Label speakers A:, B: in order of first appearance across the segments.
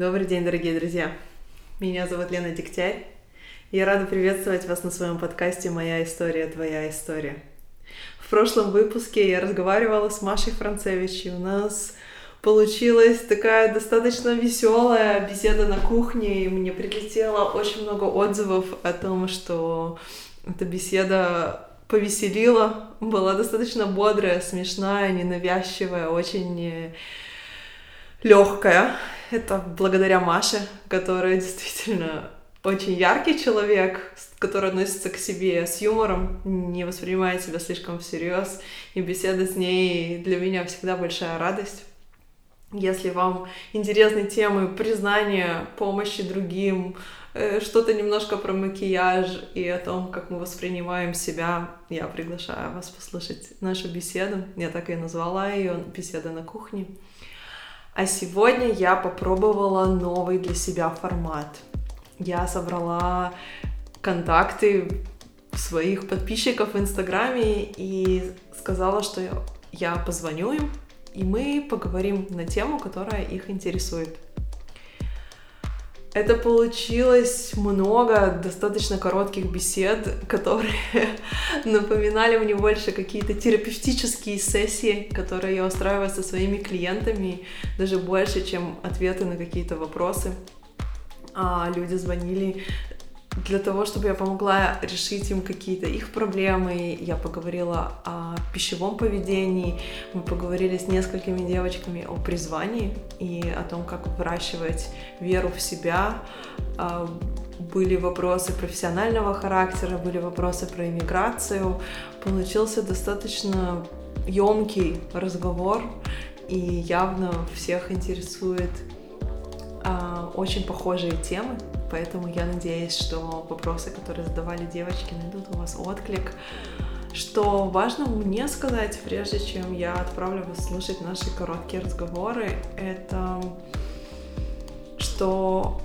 A: Добрый день, дорогие друзья! Меня зовут Лена Дегтярь. Я рада приветствовать вас на своем подкасте «Моя история, твоя история». В прошлом выпуске я разговаривала с Машей Францевич, и у нас получилась такая достаточно веселая беседа на кухне, и мне прилетело очень много отзывов о том, что эта беседа повеселила, была достаточно бодрая, смешная, ненавязчивая, очень легкая. Это благодаря Маше, которая действительно очень яркий человек, который относится к себе с юмором, не воспринимает себя слишком всерьез, и беседа с ней для меня всегда большая радость. Если вам интересны темы признания, помощи другим, э, что-то немножко про макияж и о том, как мы воспринимаем себя, я приглашаю вас послушать нашу беседу. Я так и назвала ее «Беседа на кухне». А сегодня я попробовала новый для себя формат. Я собрала контакты своих подписчиков в Инстаграме и сказала, что я позвоню им, и мы поговорим на тему, которая их интересует. Это получилось много достаточно коротких бесед, которые напоминали мне больше какие-то терапевтические сессии, которые я устраиваю со своими клиентами, даже больше, чем ответы на какие-то вопросы. А люди звонили для того, чтобы я помогла решить им какие-то их проблемы. Я поговорила о пищевом поведении, мы поговорили с несколькими девочками о призвании и о том, как выращивать веру в себя. А, были вопросы профессионального характера, были вопросы про иммиграцию. Получился достаточно емкий разговор, и явно всех интересует а, очень похожие темы, поэтому я надеюсь, что вопросы, которые задавали девочки, найдут у вас отклик. Что важно мне сказать, прежде чем я отправлю вас слушать наши короткие разговоры, это что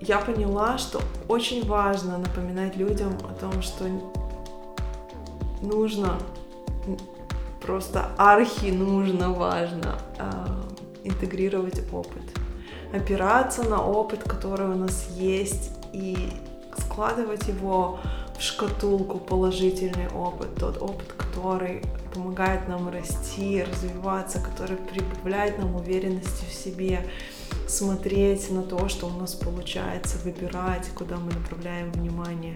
A: я поняла, что очень важно напоминать людям о том, что нужно просто архи нужно важно э, интегрировать опыт опираться на опыт, который у нас есть, и складывать его в шкатулку положительный опыт, тот опыт, который помогает нам расти, развиваться, который прибавляет нам уверенности в себе, смотреть на то, что у нас получается, выбирать, куда мы направляем внимание.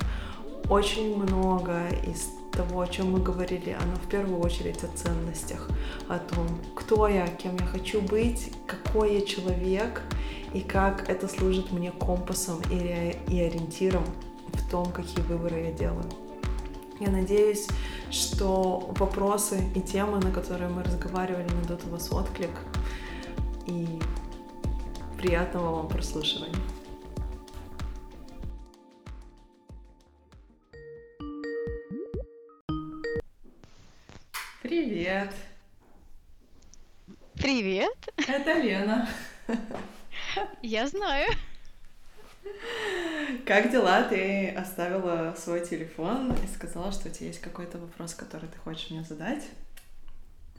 A: Очень много из того, о чем мы говорили, оно в первую очередь о ценностях, о том, кто я, кем я хочу быть, какой я человек, и как это служит мне компасом и, и ориентиром в том, какие выборы я делаю. Я надеюсь, что вопросы и темы, на которые мы разговаривали, найдут у вас отклик. И приятного вам прослушивания. Привет!
B: Привет!
A: Это Лена.
B: Я знаю.
A: Как дела? Ты оставила свой телефон и сказала, что у тебя есть какой-то вопрос, который ты хочешь мне задать.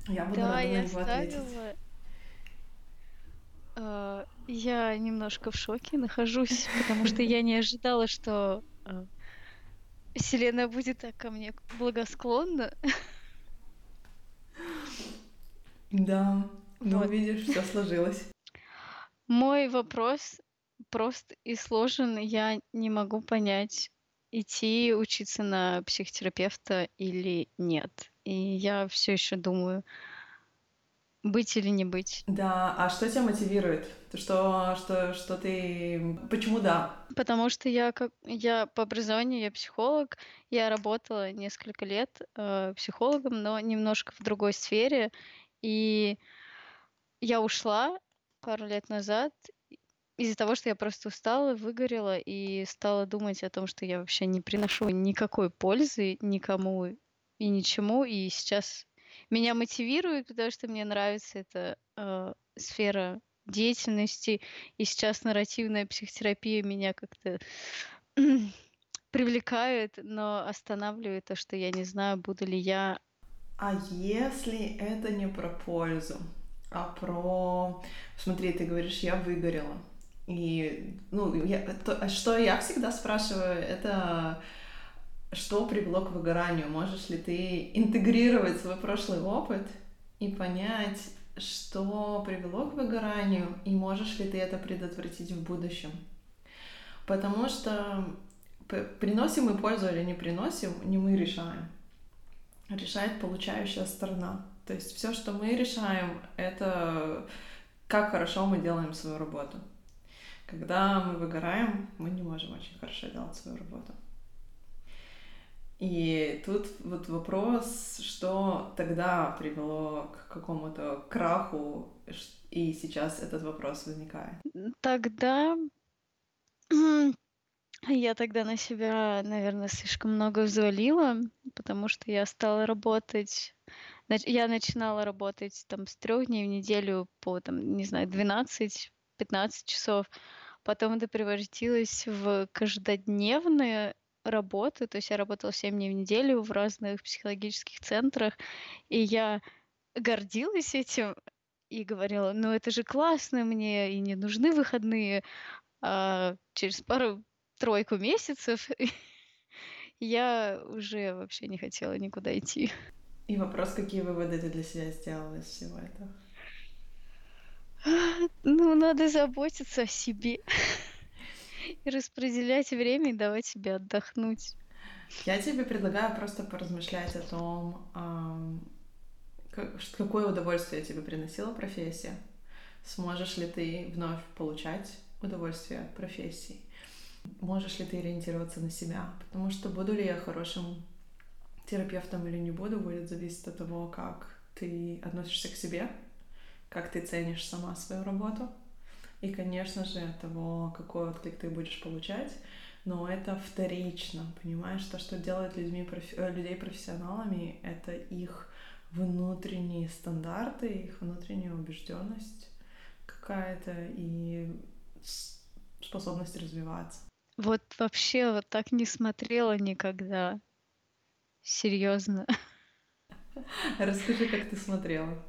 A: Я буду
B: да,
A: рада
B: я
A: на него
B: оставила.
A: ответить.
B: Uh, я немножко в шоке нахожусь, потому что я не ожидала, что uh, Вселенная будет так ко мне благосклонна.
A: Да, ну
B: Вот.
A: видишь, все сложилось.
B: Мой вопрос прост и сложен. Я не могу понять, идти учиться на психотерапевта или нет. И я все еще думаю, быть или не быть.
A: Да, а что тебя мотивирует? Ты Что, что, что ты... Почему да?
B: Потому что я как я по образованию я психолог, я работала несколько лет э, психологом, но немножко в другой сфере, и я ушла пару лет назад из-за того, что я просто устала, выгорела и стала думать о том, что я вообще не приношу никакой пользы никому и ничему. И сейчас меня мотивирует, потому что мне нравится эта э, сфера деятельности. И сейчас нарративная психотерапия меня как-то привлекает, но останавливает то, что я не знаю, буду ли я
A: А если это не про пользу, а про... Смотри, ты говоришь, я выгорела. И, ну, я, то, а что я всегда спрашиваю, это что привело к выгоранию? Можешь ли ты интегрировать свой прошлый опыт и понять, что привело к выгоранию, и можешь ли ты это предотвратить в будущем? Потому что приносим мы пользу или не приносим, не мы решаем. Решает получающая сторона. То есть все, что мы решаем, это как хорошо мы делаем свою работу. Когда мы выгораем, мы не можем очень хорошо делать свою работу. И тут вот вопрос, что тогда привело к какому-то краху, и сейчас этот вопрос возникает.
B: Тогда я тогда на себя, наверное, слишком много взвалила, потому что я стала работать я начинала работать там с трех дней в неделю по, там, не знаю, 12-15 часов. Потом это превратилось в каждодневную работу. То есть я работала 7 дней в неделю в разных психологических центрах. И я гордилась этим и говорила, ну это же классно, мне и не нужны выходные. А через пару-тройку месяцев я уже вообще не хотела никуда идти.
A: И вопрос, какие выводы ты для себя сделала из всего этого?
B: Ну, надо заботиться о себе распределять время и давать себе отдохнуть.
A: Я тебе предлагаю просто поразмышлять о том, какое удовольствие тебе приносила профессия. Сможешь ли ты вновь получать удовольствие от профессии? Можешь ли ты ориентироваться на себя? Потому что буду ли я хорошим терапевтом или не буду, будет зависеть от того, как ты относишься к себе, как ты ценишь сама свою работу, и, конечно же, от того, какой отклик ты будешь получать. Но это вторично, понимаешь? То, что делает людьми, профи... Э, людей профессионалами, это их внутренние стандарты, их внутренняя убежденность какая-то и способность развиваться.
B: Вот вообще вот так не смотрела никогда. Серьезно.
A: Расскажи, как ты смотрела.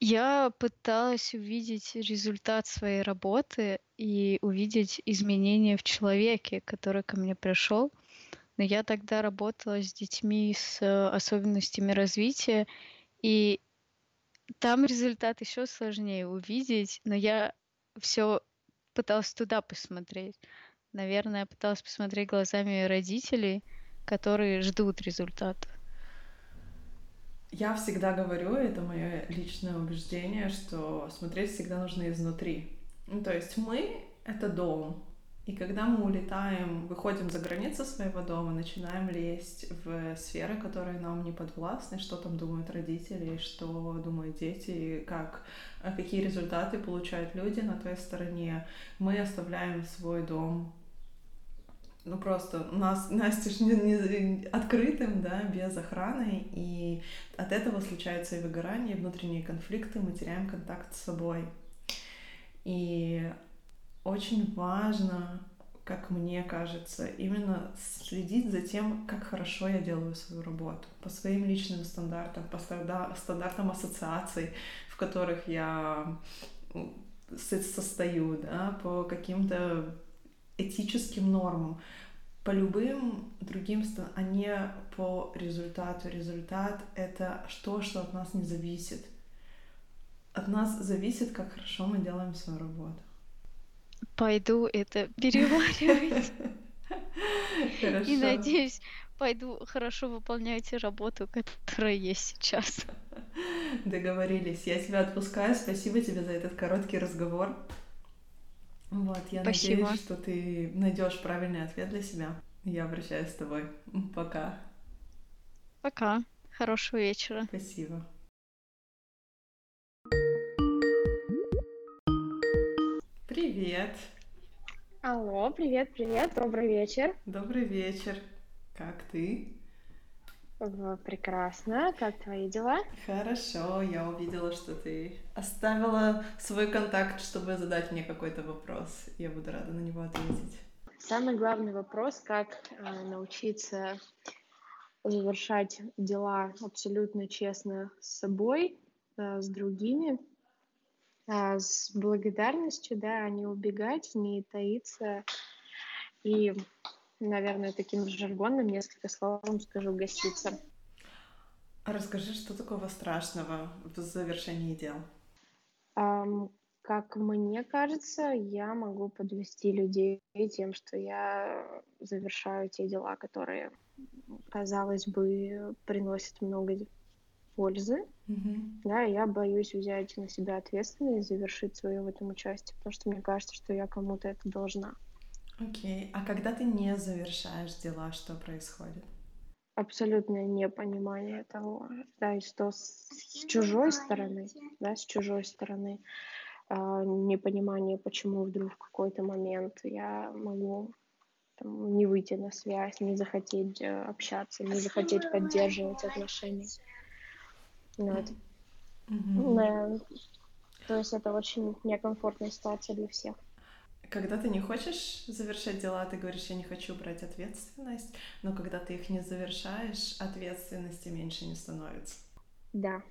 B: Я пыталась увидеть результат своей работы и увидеть изменения в человеке, который ко мне пришел. Но я тогда работала с детьми с э, особенностями развития, и там результат еще сложнее увидеть, но я все пыталась туда посмотреть. Наверное, пыталась посмотреть глазами родителей, которые ждут результата.
A: Я всегда говорю, это мое личное убеждение, что смотреть всегда нужно изнутри. Ну, то есть мы — это дом, и когда мы улетаем, выходим за границы своего дома, начинаем лезть в сферы, которые нам не подвластны, что там думают родители, что думают дети, как, какие результаты получают люди на той стороне, мы оставляем свой дом ну просто нас настежь не, не, открытым, да, без охраны, и от этого случаются и выгорание, и внутренние конфликты, мы теряем контакт с собой. И очень важно, как мне кажется, именно следить за тем, как хорошо я делаю свою работу, по своим личным стандартам, по стандартам ассоциаций, в которых я состою, да, по каким-то этическим нормам, по любым другим, а не по результату. Результат — это то, что от нас не зависит. От нас зависит, как хорошо мы делаем свою работу.
B: Пойду это переваривать. И надеюсь, пойду хорошо выполнять работу, которая есть сейчас.
A: Договорились. Я тебя отпускаю. Спасибо тебе за этот короткий разговор. Вот, я Спасибо. надеюсь, что ты найдешь правильный ответ для себя. Я обращаюсь с тобой. Пока.
B: Пока. Хорошего вечера.
A: Спасибо. Привет.
C: Алло, привет, привет, добрый вечер.
A: Добрый вечер. Как ты?
C: Прекрасно. Как твои дела?
A: Хорошо. Я увидела, что ты оставила свой контакт, чтобы задать мне какой-то вопрос. Я буду рада на него ответить.
C: Самый главный вопрос, как э, научиться завершать дела абсолютно честно с собой, э, с другими.
D: А, с благодарностью, да, не убегать, не таиться. И, наверное, таким жаргоном несколько словом скажу гаситься.
A: А расскажи, что такого страшного в завершении дел?
D: Ам, как мне кажется, я могу подвести людей тем, что я завершаю те дела, которые, казалось бы, приносят много пользы.
A: Мгм.
D: Да, и я боюсь взять на себя ответственность, завершить свое в этом участие, потому что мне кажется, что я кому-то это должна.
A: Окей. А когда ты не завершаешь дела, что происходит?
D: Абсолютное непонимание того, да, и что с, с чужой стороны, да, с чужой стороны, а, непонимание, почему вдруг в какой-то момент я могу там, не выйти на связь, не захотеть э, общаться, не захотеть поддерживать отношения. Вот.
A: Мгм.
D: Да. То есть это очень некомфортная ситуация для всех.
A: Когда ты не хочешь завершать дела, ты говоришь, я не хочу брать ответственность, но когда ты их не завершаешь, ответственности меньше не становится.
D: Да,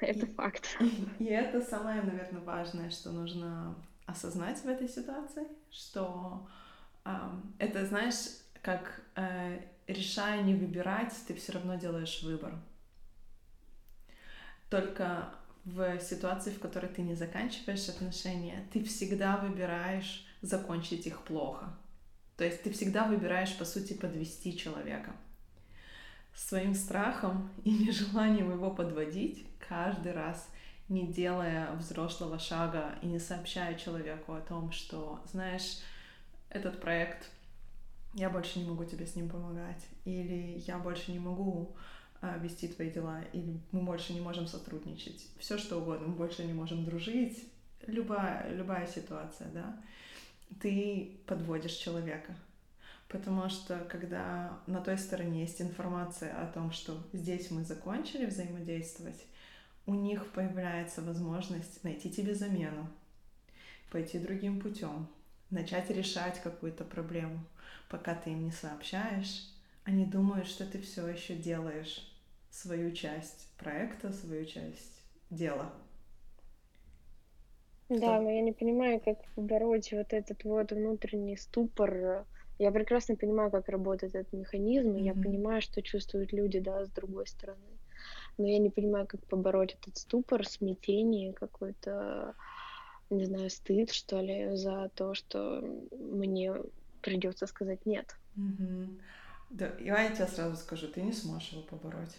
D: это
A: И,
D: факт.
A: и это самое, наверное, важное, что нужно осознать в этой ситуации, что ам, это, знаешь, как э, решая не выбирать, ты все равно делаешь выбор. Только в ситуации, в которой ты не заканчиваешь отношения, ты всегда выбираешь закончить их плохо. То есть ты всегда выбираешь, по сути, подвести человека. Своим страхом и нежеланием его подводить каждый раз, не делая взрослого шага и не сообщая человеку о том, что, знаешь, этот проект, я больше не могу тебе с ним помогать, или я больше не могу а, вести твои дела, или мы больше не можем сотрудничать, все что угодно, мы больше не можем дружить, любая, любая ситуация, да, ты подводишь человека. Потому что когда на той стороне есть информация о том, что здесь мы закончили взаимодействовать, у них появляется возможность найти тебе замену, пойти другим путем, начать решать какую-то проблему. Пока ты им не сообщаешь, они думают, что ты все еще делаешь свою часть проекта, свою часть дела.
D: Да, но я не понимаю, как побороть вот этот вот внутренний ступор. Я прекрасно понимаю, как работает этот механизм, и я
A: Мгм.
D: понимаю, что чувствуют люди, да, с другой стороны. Но я не понимаю, как побороть этот ступор, смятение, какой-то, не знаю, стыд, что ли, за то, что мне придется сказать нет.
A: Мгм. Да, я тебе сразу скажу, ты не сможешь его побороть.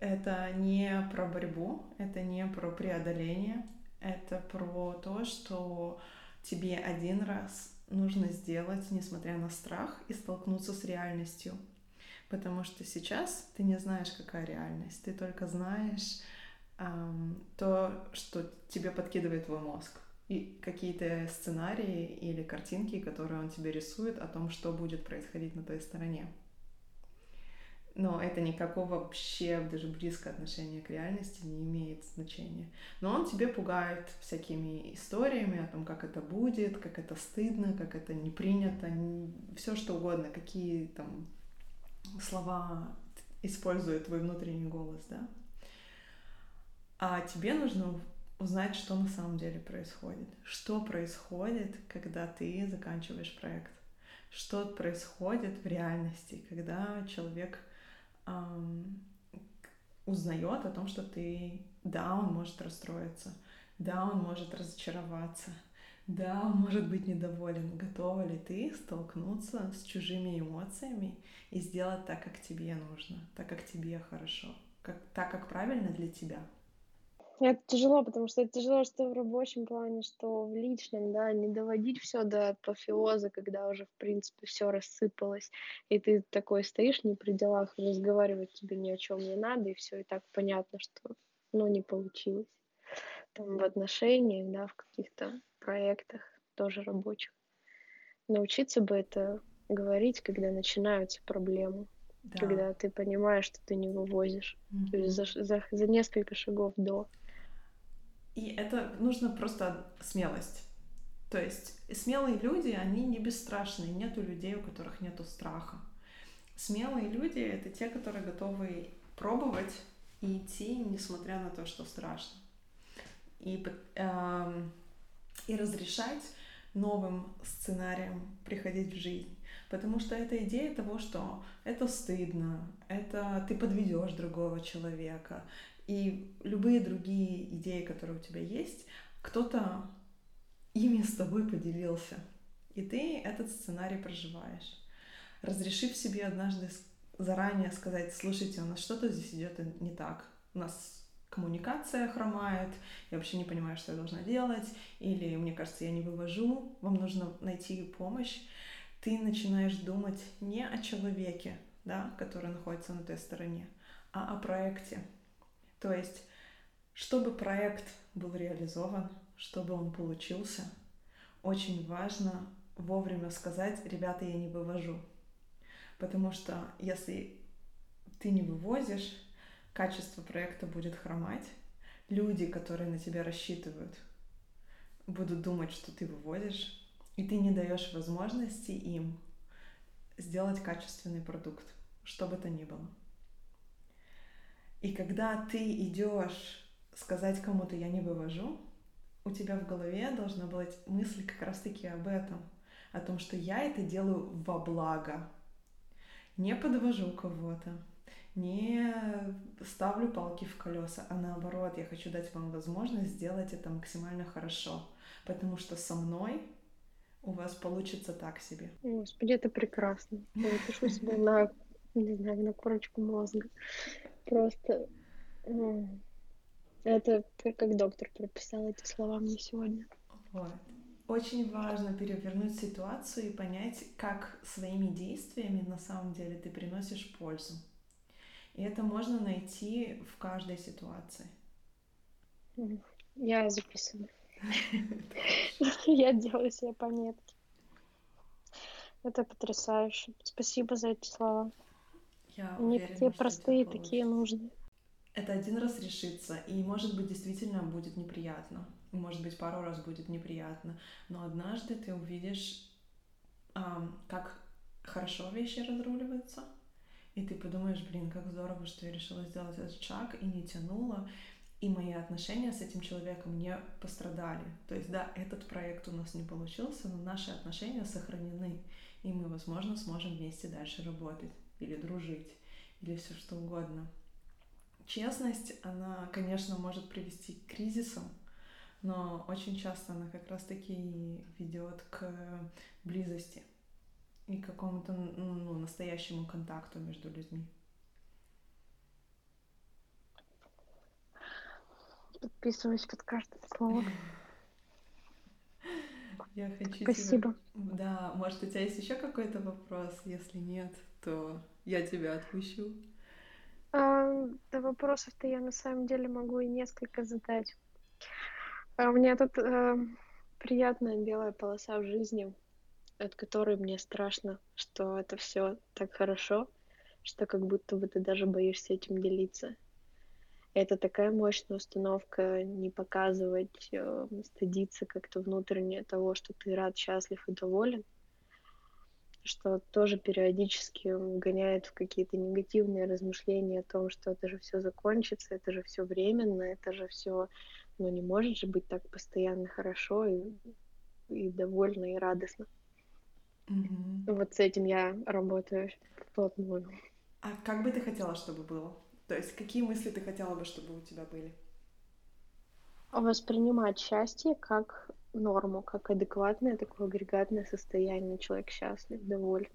A: Это не про борьбу, это не про преодоление, это про то, что тебе один раз нужно сделать, несмотря на страх, и столкнуться с реальностью. Потому что сейчас ты не знаешь, какая реальность, ты только знаешь ам, то, что тебе подкидывает твой мозг. И какие-то сценарии или картинки, которые он тебе рисует о том, что будет происходить на той стороне. Но это никакого вообще даже близко отношения к реальности не имеет значения. Но он тебе пугает всякими историями о том, как это будет, как это стыдно, как это не принято, все что угодно, какие там слова использует твой внутренний голос, да. А тебе нужно узнать, что на самом деле происходит. Что происходит, когда ты заканчиваешь проект. Что происходит в реальности, когда человек узнает о том, что ты, да, он может расстроиться, да, он может разочароваться, да, он может быть недоволен. Готова ли ты столкнуться с чужими эмоциями и сделать так, как тебе нужно, так, как тебе хорошо, как, так, как правильно для тебя?
D: Это тяжело, потому что это тяжело, что в рабочем плане, что в личном, да, не доводить все до апофеоза, когда уже, в принципе, все рассыпалось, и ты такой стоишь не при делах, разговаривать тебе ни о чем не надо, и все и так понятно, что, ну, не получилось. Там в отношениях, да, в каких-то проектах тоже рабочих. Научиться бы это говорить, когда начинаются проблемы,
A: Да.
D: когда ты понимаешь, что ты не вывозишь, то есть за, за, за несколько шагов до.
A: И это нужно просто смелость. То есть смелые люди, они не бесстрашные. Нету людей, у которых нету страха. Смелые люди — это те, которые готовы пробовать и идти, несмотря на то, что страшно. и, э, и разрешать новым сценариям приходить в жизнь. Потому что это идея того, что это стыдно, это ты подведешь другого человека. И любые другие идеи, которые у тебя есть, кто-то ими с тобой поделился. И ты этот сценарий проживаешь. Разрешив себе однажды заранее сказать, слушайте, у нас что-то здесь идет не так. У нас коммуникация хромает, я вообще не понимаю, что я должна делать, или мне кажется, я не вывожу, вам нужно найти помощь. Ты начинаешь думать не о человеке, да, который находится на той стороне, а о проекте. То есть, чтобы проект был реализован, чтобы он получился, очень важно вовремя сказать, ребята, я не вывожу. Потому что если ты не вывозишь, качество проекта будет хромать. Люди, которые на тебя рассчитывают, будут думать, что ты выводишь, и ты не даешь возможности им сделать качественный продукт, что бы то ни было. И когда ты идешь сказать кому-то я не вывожу, у тебя в голове должна быть мысль как раз-таки об этом, о том, что я это делаю во благо, не подвожу кого-то, не ставлю палки в колеса, а наоборот, я хочу дать вам возможность сделать это максимально хорошо, потому что со мной у вас получится так себе.
D: Господи, это прекрасно. Я пишу себе на, не знаю, на корочку мозга. Просто это как доктор прописал эти слова мне сегодня.
A: Вот. Очень важно перевернуть ситуацию и понять, как своими действиями на самом деле ты приносишь пользу. И это можно найти в каждой ситуации.
D: Я записываю. Я делаю себе пометки. Это потрясающе. Спасибо за эти слова.
A: Я
D: Они такие простые, такие нужные
A: это один раз решится, и, может быть, действительно будет неприятно. Может быть, пару раз будет неприятно. Но однажды ты увидишь, как хорошо вещи разруливаются, и ты подумаешь, блин, как здорово, что я решила сделать этот шаг и не тянула, и мои отношения с этим человеком не пострадали. То есть, да, этот проект у нас не получился, но наши отношения сохранены, и мы, возможно, сможем вместе дальше работать или дружить, или все что угодно честность, она, конечно, может привести к кризисам, но очень часто она как раз-таки ведет к близости и к какому-то ну, настоящему контакту между людьми.
D: Подписываюсь под каждое слово.
A: Я хочу
D: Спасибо.
A: Тебя... Да, может, у тебя есть еще какой-то вопрос? Если нет, то я тебя отпущу.
D: А, да вопросов-то я на самом деле могу и несколько задать. А у меня тут а, приятная белая полоса в жизни, от которой мне страшно, что это все так хорошо, что как будто бы ты даже боишься этим делиться. Это такая мощная установка не показывать, э, стыдиться как-то внутренне того, что ты рад, счастлив и доволен что тоже периодически вгоняет в какие-то негативные размышления о том, что это же все закончится, это же все временно, это же все, ну не может же быть так постоянно хорошо и, и довольно и радостно.
A: Mm-hmm.
D: Вот с этим я работаю вплотную.
A: А как бы ты хотела, чтобы было? То есть какие мысли ты хотела бы, чтобы у тебя были?
D: Воспринимать счастье как норму, как адекватное такое агрегатное состояние. Человек счастлив, доволен.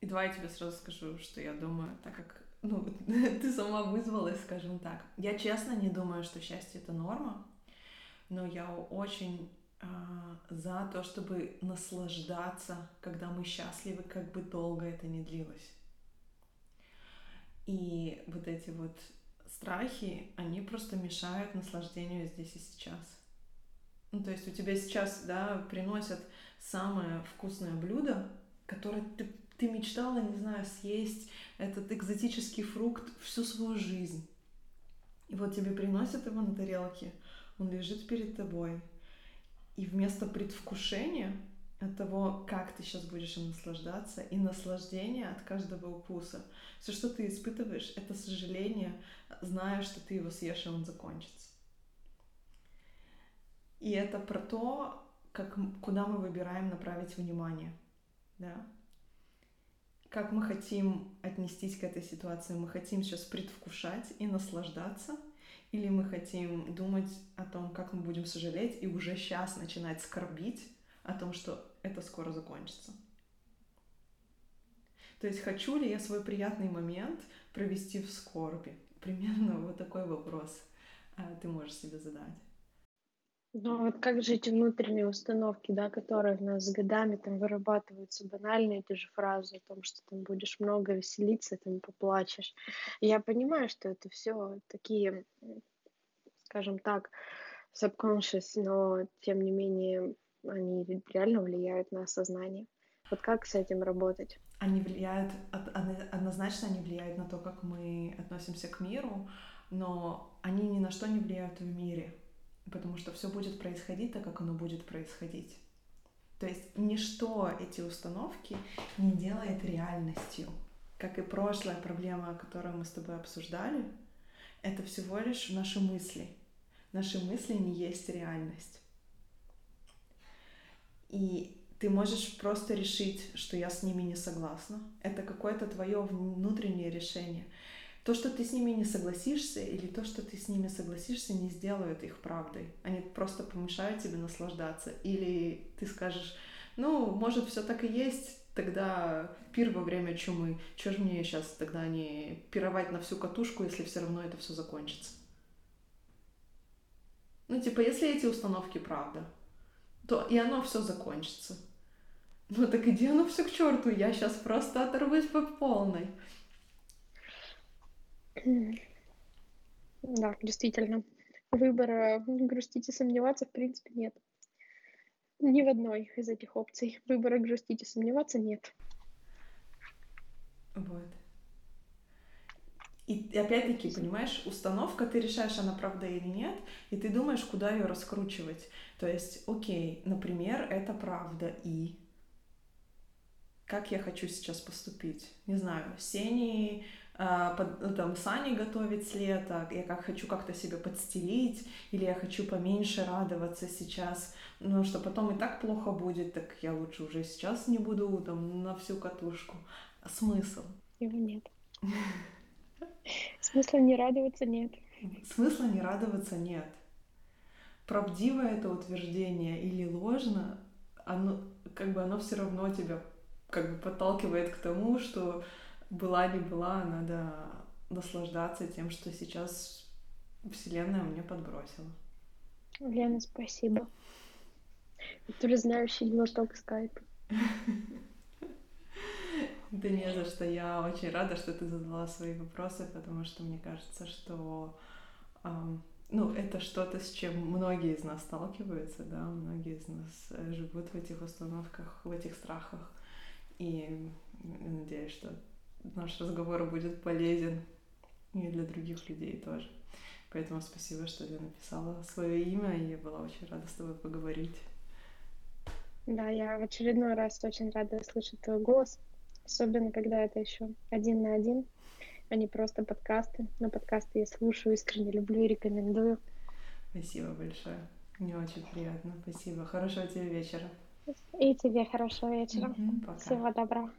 A: И давай я тебе сразу скажу, что я думаю, так как ну, ты сама вызвалась, скажем так. Я честно не думаю, что счастье это норма, но я очень э, за то, чтобы наслаждаться, когда мы счастливы, как бы долго это ни длилось. И вот эти вот страхи, они просто мешают наслаждению здесь и сейчас. Ну, то есть у тебя сейчас, да, приносят самое вкусное блюдо, которое ты, ты мечтала, не знаю, съесть этот экзотический фрукт всю свою жизнь. И вот тебе приносят его на тарелке, он лежит перед тобой. И вместо предвкушения от того, как ты сейчас будешь им наслаждаться, и наслаждение от каждого укуса. Все, что ты испытываешь, это сожаление, зная, что ты его съешь, и он закончится. И это про то, как, куда мы выбираем направить внимание, да. Как мы хотим отнестись к этой ситуации. Мы хотим сейчас предвкушать и наслаждаться, или мы хотим думать о том, как мы будем сожалеть, и уже сейчас начинать скорбить о том, что это скоро закончится. То есть хочу ли я свой приятный момент провести в скорби? Примерно вот такой вопрос а, ты можешь себе задать.
D: Ну вот как же эти внутренние установки, да, которые у нас с годами там вырабатываются, банальные эти же фразы о том, что там будешь много веселиться, там поплачешь. я понимаю, что это все такие, скажем так, subconscious, но тем не менее они реально влияют на сознание. Вот как с этим работать?
A: Они влияют, однозначно они влияют на то, как мы относимся к миру, но они ни на что не влияют в мире, потому что все будет происходить так, как оно будет происходить. То есть ничто эти установки не делает реальностью. Как и прошлая проблема, которую мы с тобой обсуждали, это всего лишь наши мысли. Наши мысли не есть реальность. И ты можешь просто решить, что я с ними не согласна. Это какое-то твое внутреннее решение. То, что ты с ними не согласишься, или то, что ты с ними согласишься, не сделают их правдой. Они просто помешают тебе наслаждаться. Или ты скажешь, ну, может, все так и есть, тогда пир во время чумы. Чего же мне сейчас тогда не пировать на всю катушку, если все равно это все закончится? Ну, типа, если эти установки правда, то и оно все закончится. Ну так иди оно все к черту, я сейчас просто оторвусь по полной.
D: Да, действительно. Выбора грустить и сомневаться, в принципе, нет. Ни в одной из этих опций. Выбора грустить и сомневаться нет.
A: Вот. И опять-таки, понимаешь, установка, ты решаешь, она правда или нет, и ты думаешь, куда ее раскручивать. То есть, окей, например, это правда, и как я хочу сейчас поступить? Не знаю, Сени, э, под, ну, там, Сани готовить с лета, я как хочу как-то себе подстелить, или я хочу поменьше радоваться сейчас, ну, что потом и так плохо будет, так я лучше уже сейчас не буду там на всю катушку. А смысл?
D: Его нет. Смысла не радоваться нет.
A: Смысла не радоваться нет правдиво это утверждение или ложно, оно как бы оно все равно тебя как бы подталкивает к тому, что была не была, надо наслаждаться тем, что сейчас Вселенная мне подбросила.
D: Лена, спасибо. Ты знающий глоток скайпа.
A: Да не за что. Я очень рада, что ты задала свои вопросы, потому что мне кажется, что ну, это что-то, с чем многие из нас сталкиваются, да, многие из нас э, живут в этих установках, в этих страхах. И надеюсь, что наш разговор будет полезен и для других людей тоже. Поэтому спасибо, что ты написала свое имя, и я была очень рада с тобой поговорить.
D: Да, я в очередной раз очень рада слышать твой голос, особенно когда это еще один на один а не просто подкасты. Но подкасты я слушаю, искренне люблю и рекомендую.
A: Спасибо большое. Мне очень приятно. Спасибо. Хорошего тебе вечера.
D: И тебе хорошего вечера. Угу, пока. Всего добра.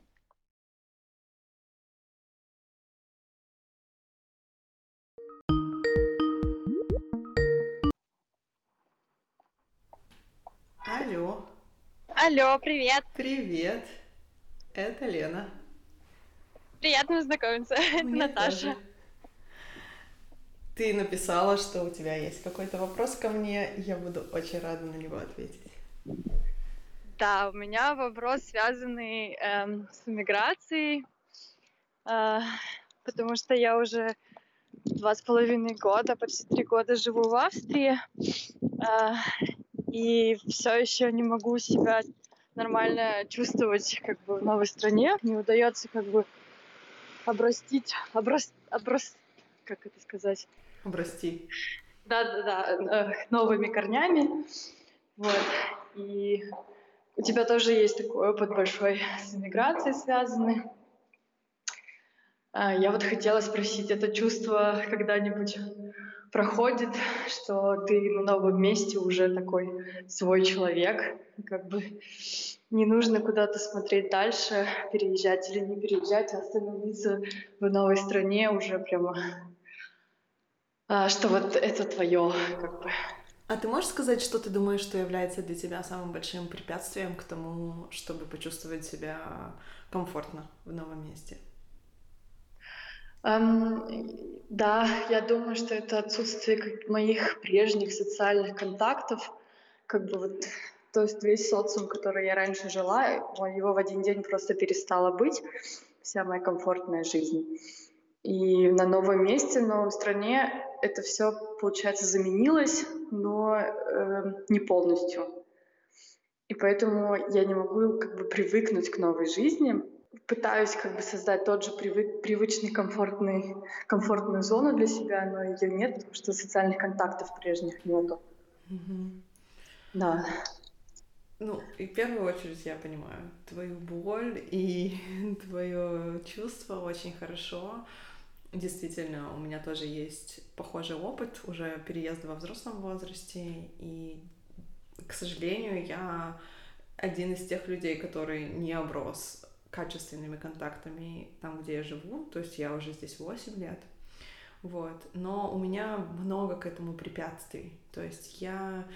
A: Алло.
E: Алло, привет.
A: Привет. Это Лена.
E: Приятно познакомиться. Это Наташа.
A: Ты написала, что у тебя есть какой-то вопрос ко мне, я буду очень рада на него ответить.
E: Да, у меня вопрос, связанный эм, с иммиграцией, э, потому что я уже два с половиной года, почти три года живу в Австрии, э, и все еще не могу себя нормально чувствовать как бы в новой стране. Не удается как бы обрастить, обрас, обрас, как это сказать?
A: Обрасти.
E: Да, да, да, новыми корнями. Вот. И у тебя тоже есть такой опыт большой с иммиграцией связанный. А, я вот хотела спросить, это чувство когда-нибудь проходит, что ты на новом месте уже такой свой человек, как бы не нужно куда-то смотреть дальше, переезжать или не переезжать, а остановиться в новой стране уже прямо, а, что вот это твое, как бы.
A: А ты можешь сказать, что ты думаешь, что является для тебя самым большим препятствием к тому, чтобы почувствовать себя комфортно в новом месте?
E: Um, да, я думаю, что это отсутствие моих прежних социальных контактов, как бы вот, то есть весь социум, который я раньше жила, его в один день просто перестало быть, вся моя комфортная жизнь. И на новом месте, в новой стране это все, получается, заменилось, но э, не полностью. И поэтому я не могу как бы привыкнуть к новой жизни, пытаюсь как бы создать тот же привык, привычный комфортный, комфортную зону для себя, но ее нет, потому что социальных контактов прежних нету.
A: Угу.
E: Да.
A: Ну, и в первую очередь я понимаю твою боль и твое чувство очень хорошо. Действительно, у меня тоже есть похожий опыт уже переезда во взрослом возрасте, и, к сожалению, я один из тех людей, который не оброс качественными контактами там, где я живу, то есть я уже здесь 8 лет, вот, но у меня много к этому препятствий, то есть я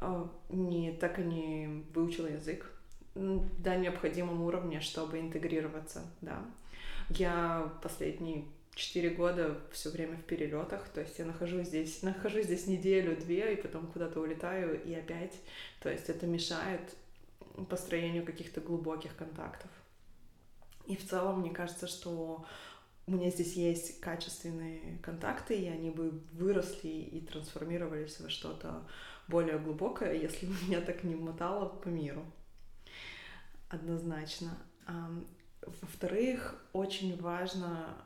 A: э, не, так и не выучила язык до необходимого уровня, чтобы интегрироваться, да. Я последние четыре года все время в перелетах, то есть я нахожусь здесь, нахожусь здесь неделю-две, и потом куда-то улетаю, и опять, то есть это мешает построению каких-то глубоких контактов. И в целом, мне кажется, что у меня здесь есть качественные контакты, и они бы выросли и трансформировались во что-то более глубокое, если бы меня так не мотало по миру. Однозначно. Во-вторых, очень важно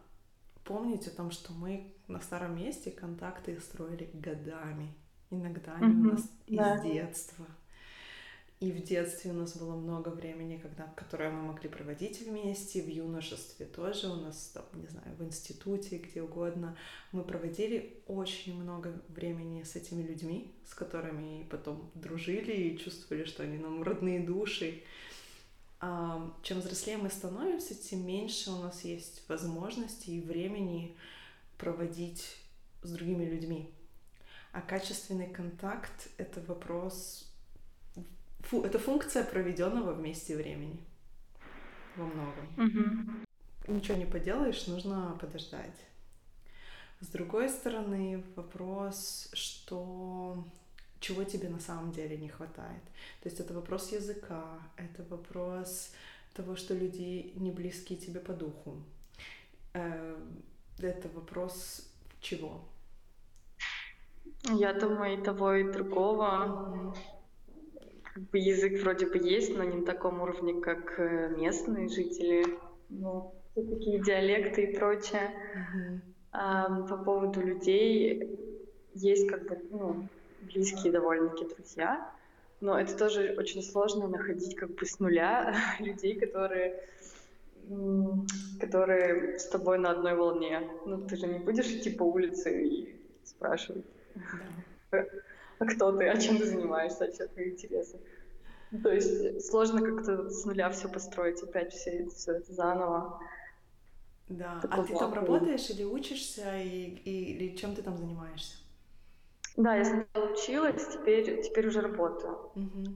A: помнить о том, что мы на старом месте контакты строили годами. Иногда они mm-hmm. у нас да. из детства. И в детстве у нас было много времени, когда, которое мы могли проводить вместе, в юношестве тоже, у нас, там, не знаю, в институте, где угодно. Мы проводили очень много времени с этими людьми, с которыми потом дружили и чувствовали, что они нам родные души. А, чем взрослее мы становимся, тем меньше у нас есть возможности и времени проводить с другими людьми. А качественный контакт — это вопрос фу, это функция проведенного вместе времени во многом.
E: Угу.
A: Ничего не поделаешь, нужно подождать. С другой стороны, вопрос, что чего тебе на самом деле не хватает. То есть это вопрос языка, это вопрос того, что люди не близкие тебе по духу. Э, это вопрос чего?
E: Я думаю, и того, и другого. Mm-hmm как бы язык вроде бы есть, но не на таком уровне, как э, местные жители. Ну, все такие диалекты и прочее.
A: Mm-hmm.
E: А, по поводу людей есть как бы ну, близкие довольно-таки друзья, но это тоже очень сложно находить как бы с нуля людей, которые которые с тобой на одной волне. Ну, ты же не будешь идти по улице и спрашивать. А кто ты, а чем ты занимаешься, а что твои интересы. То есть сложно как-то с нуля все построить, опять все, все это заново.
A: Да. Такой а ты там работаешь или учишься, и, и, или чем ты там занимаешься?
E: Да, я сначала училась, теперь, теперь уже работаю.
A: Угу.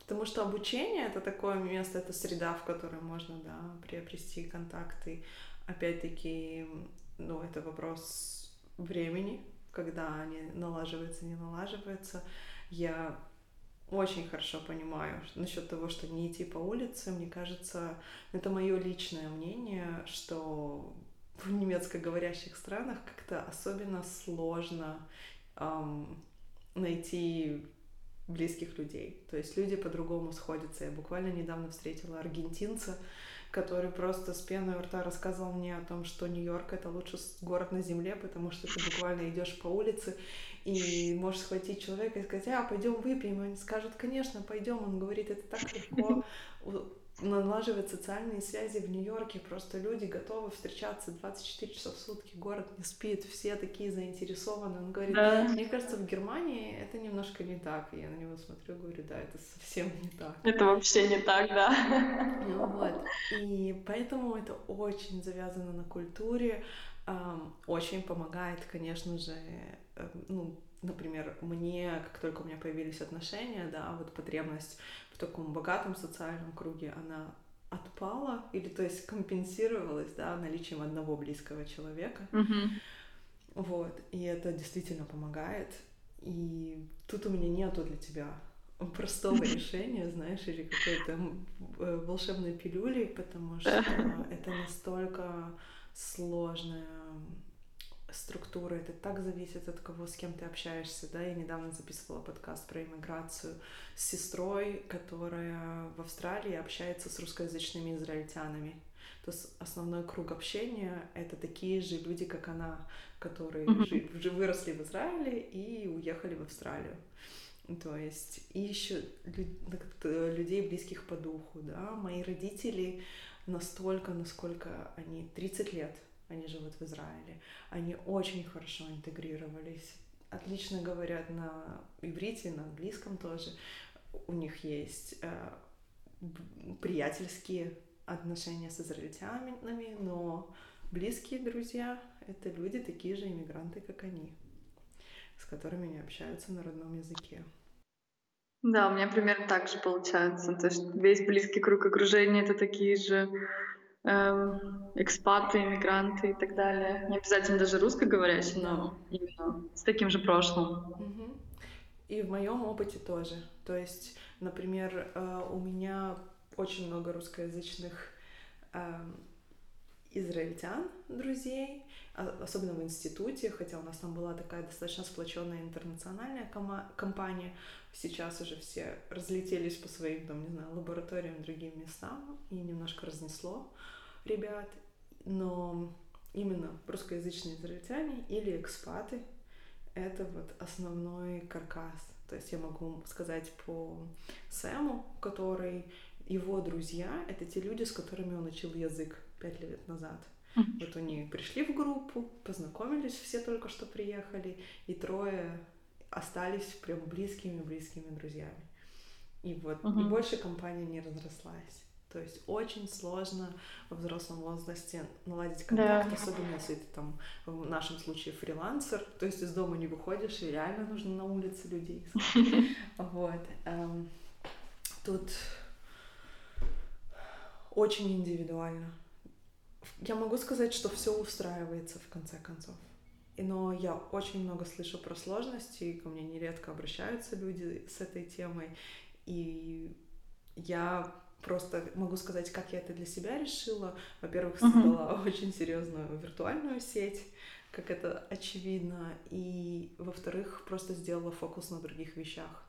A: Потому что обучение это такое место, это среда, в которой можно да, приобрести контакты. Опять-таки, ну, это вопрос времени, когда они налаживаются, не налаживаются. Я очень хорошо понимаю насчет того, что не идти по улице. Мне кажется, это мое личное мнение, что в немецкоговорящих странах как-то особенно сложно эм, найти близких людей. То есть люди по-другому сходятся. Я буквально недавно встретила аргентинца, который просто с пеной у рта рассказывал мне о том, что Нью-Йорк это лучший город на земле, потому что ты буквально идешь по улице и можешь схватить человека и сказать, а, пойдем выпьем. И они скажут, конечно, пойдем. Он говорит, это так легко налаживать социальные связи в Нью-Йорке. Просто люди готовы встречаться 24 часа в сутки, город не спит, все такие заинтересованы. Он говорит, да. мне кажется, в Германии это немножко не так. И я на него смотрю говорю, да, это совсем не так.
F: Это вообще не так, да.
A: Ну вот. И поэтому это очень завязано на культуре. Очень помогает, конечно же, э, ну, например, мне, как только у меня появились отношения, да, вот потребность в таком богатом социальном круге, она отпала или, то есть, компенсировалась, да, наличием одного близкого человека.
F: Mm-hmm.
A: Вот, и это действительно помогает. И тут у меня нету для тебя простого решения, знаешь, или какой-то э, волшебной пилюли, потому что это настолько сложная структура, это так зависит от кого, с кем ты общаешься, да, я недавно записывала подкаст про иммиграцию с сестрой, которая в Австралии общается с русскоязычными израильтянами, то есть основной круг общения — это такие же люди, как она, которые mm-hmm. жи- выросли в Израиле и уехали в Австралию. То есть и еще людей близких по духу, да. Мои родители настолько, насколько они 30 лет они живут в Израиле. Они очень хорошо интегрировались, отлично говорят на иврите, на английском тоже. У них есть э, приятельские отношения с израильтянами, но близкие друзья — это люди такие же иммигранты, как они, с которыми они общаются на родном языке.
F: Да, у меня примерно так же получается. То есть весь близкий круг окружения — это такие же Эм, экспаты, иммигранты и так далее. Не обязательно даже русскоговорящие, но именно с таким же прошлым.
A: И в моем опыте тоже. То есть, например, э, у меня очень много русскоязычных эм, израильтян, друзей, а, особенно в институте, хотя у нас там была такая достаточно сплоченная интернациональная компания, сейчас уже все разлетелись по своим, там, не знаю, лабораториям, другим местам и немножко разнесло ребят, но именно русскоязычные израильтяне или экспаты — это вот основной каркас. То есть я могу сказать по Сэму, который его друзья — это те люди, с которыми он учил язык пять лет назад. Вот они пришли в группу, познакомились, все только что приехали, и трое остались прям близкими-близкими друзьями. И вот, mm-hmm. и больше компания не разрослась. То есть очень сложно во взрослом возрасте наладить контакт, да. особенно если ты там в нашем случае фрилансер, то есть из дома не выходишь и реально нужно на улице людей искать. Вот. Эм, тут очень индивидуально. Я могу сказать, что все устраивается в конце концов. Но я очень много слышу про сложности, и ко мне нередко обращаются люди с этой темой. И я просто могу сказать, как я это для себя решила. Во-первых, создала uh-huh. очень серьезную виртуальную сеть, как это очевидно, и во-вторых, просто сделала фокус на других вещах.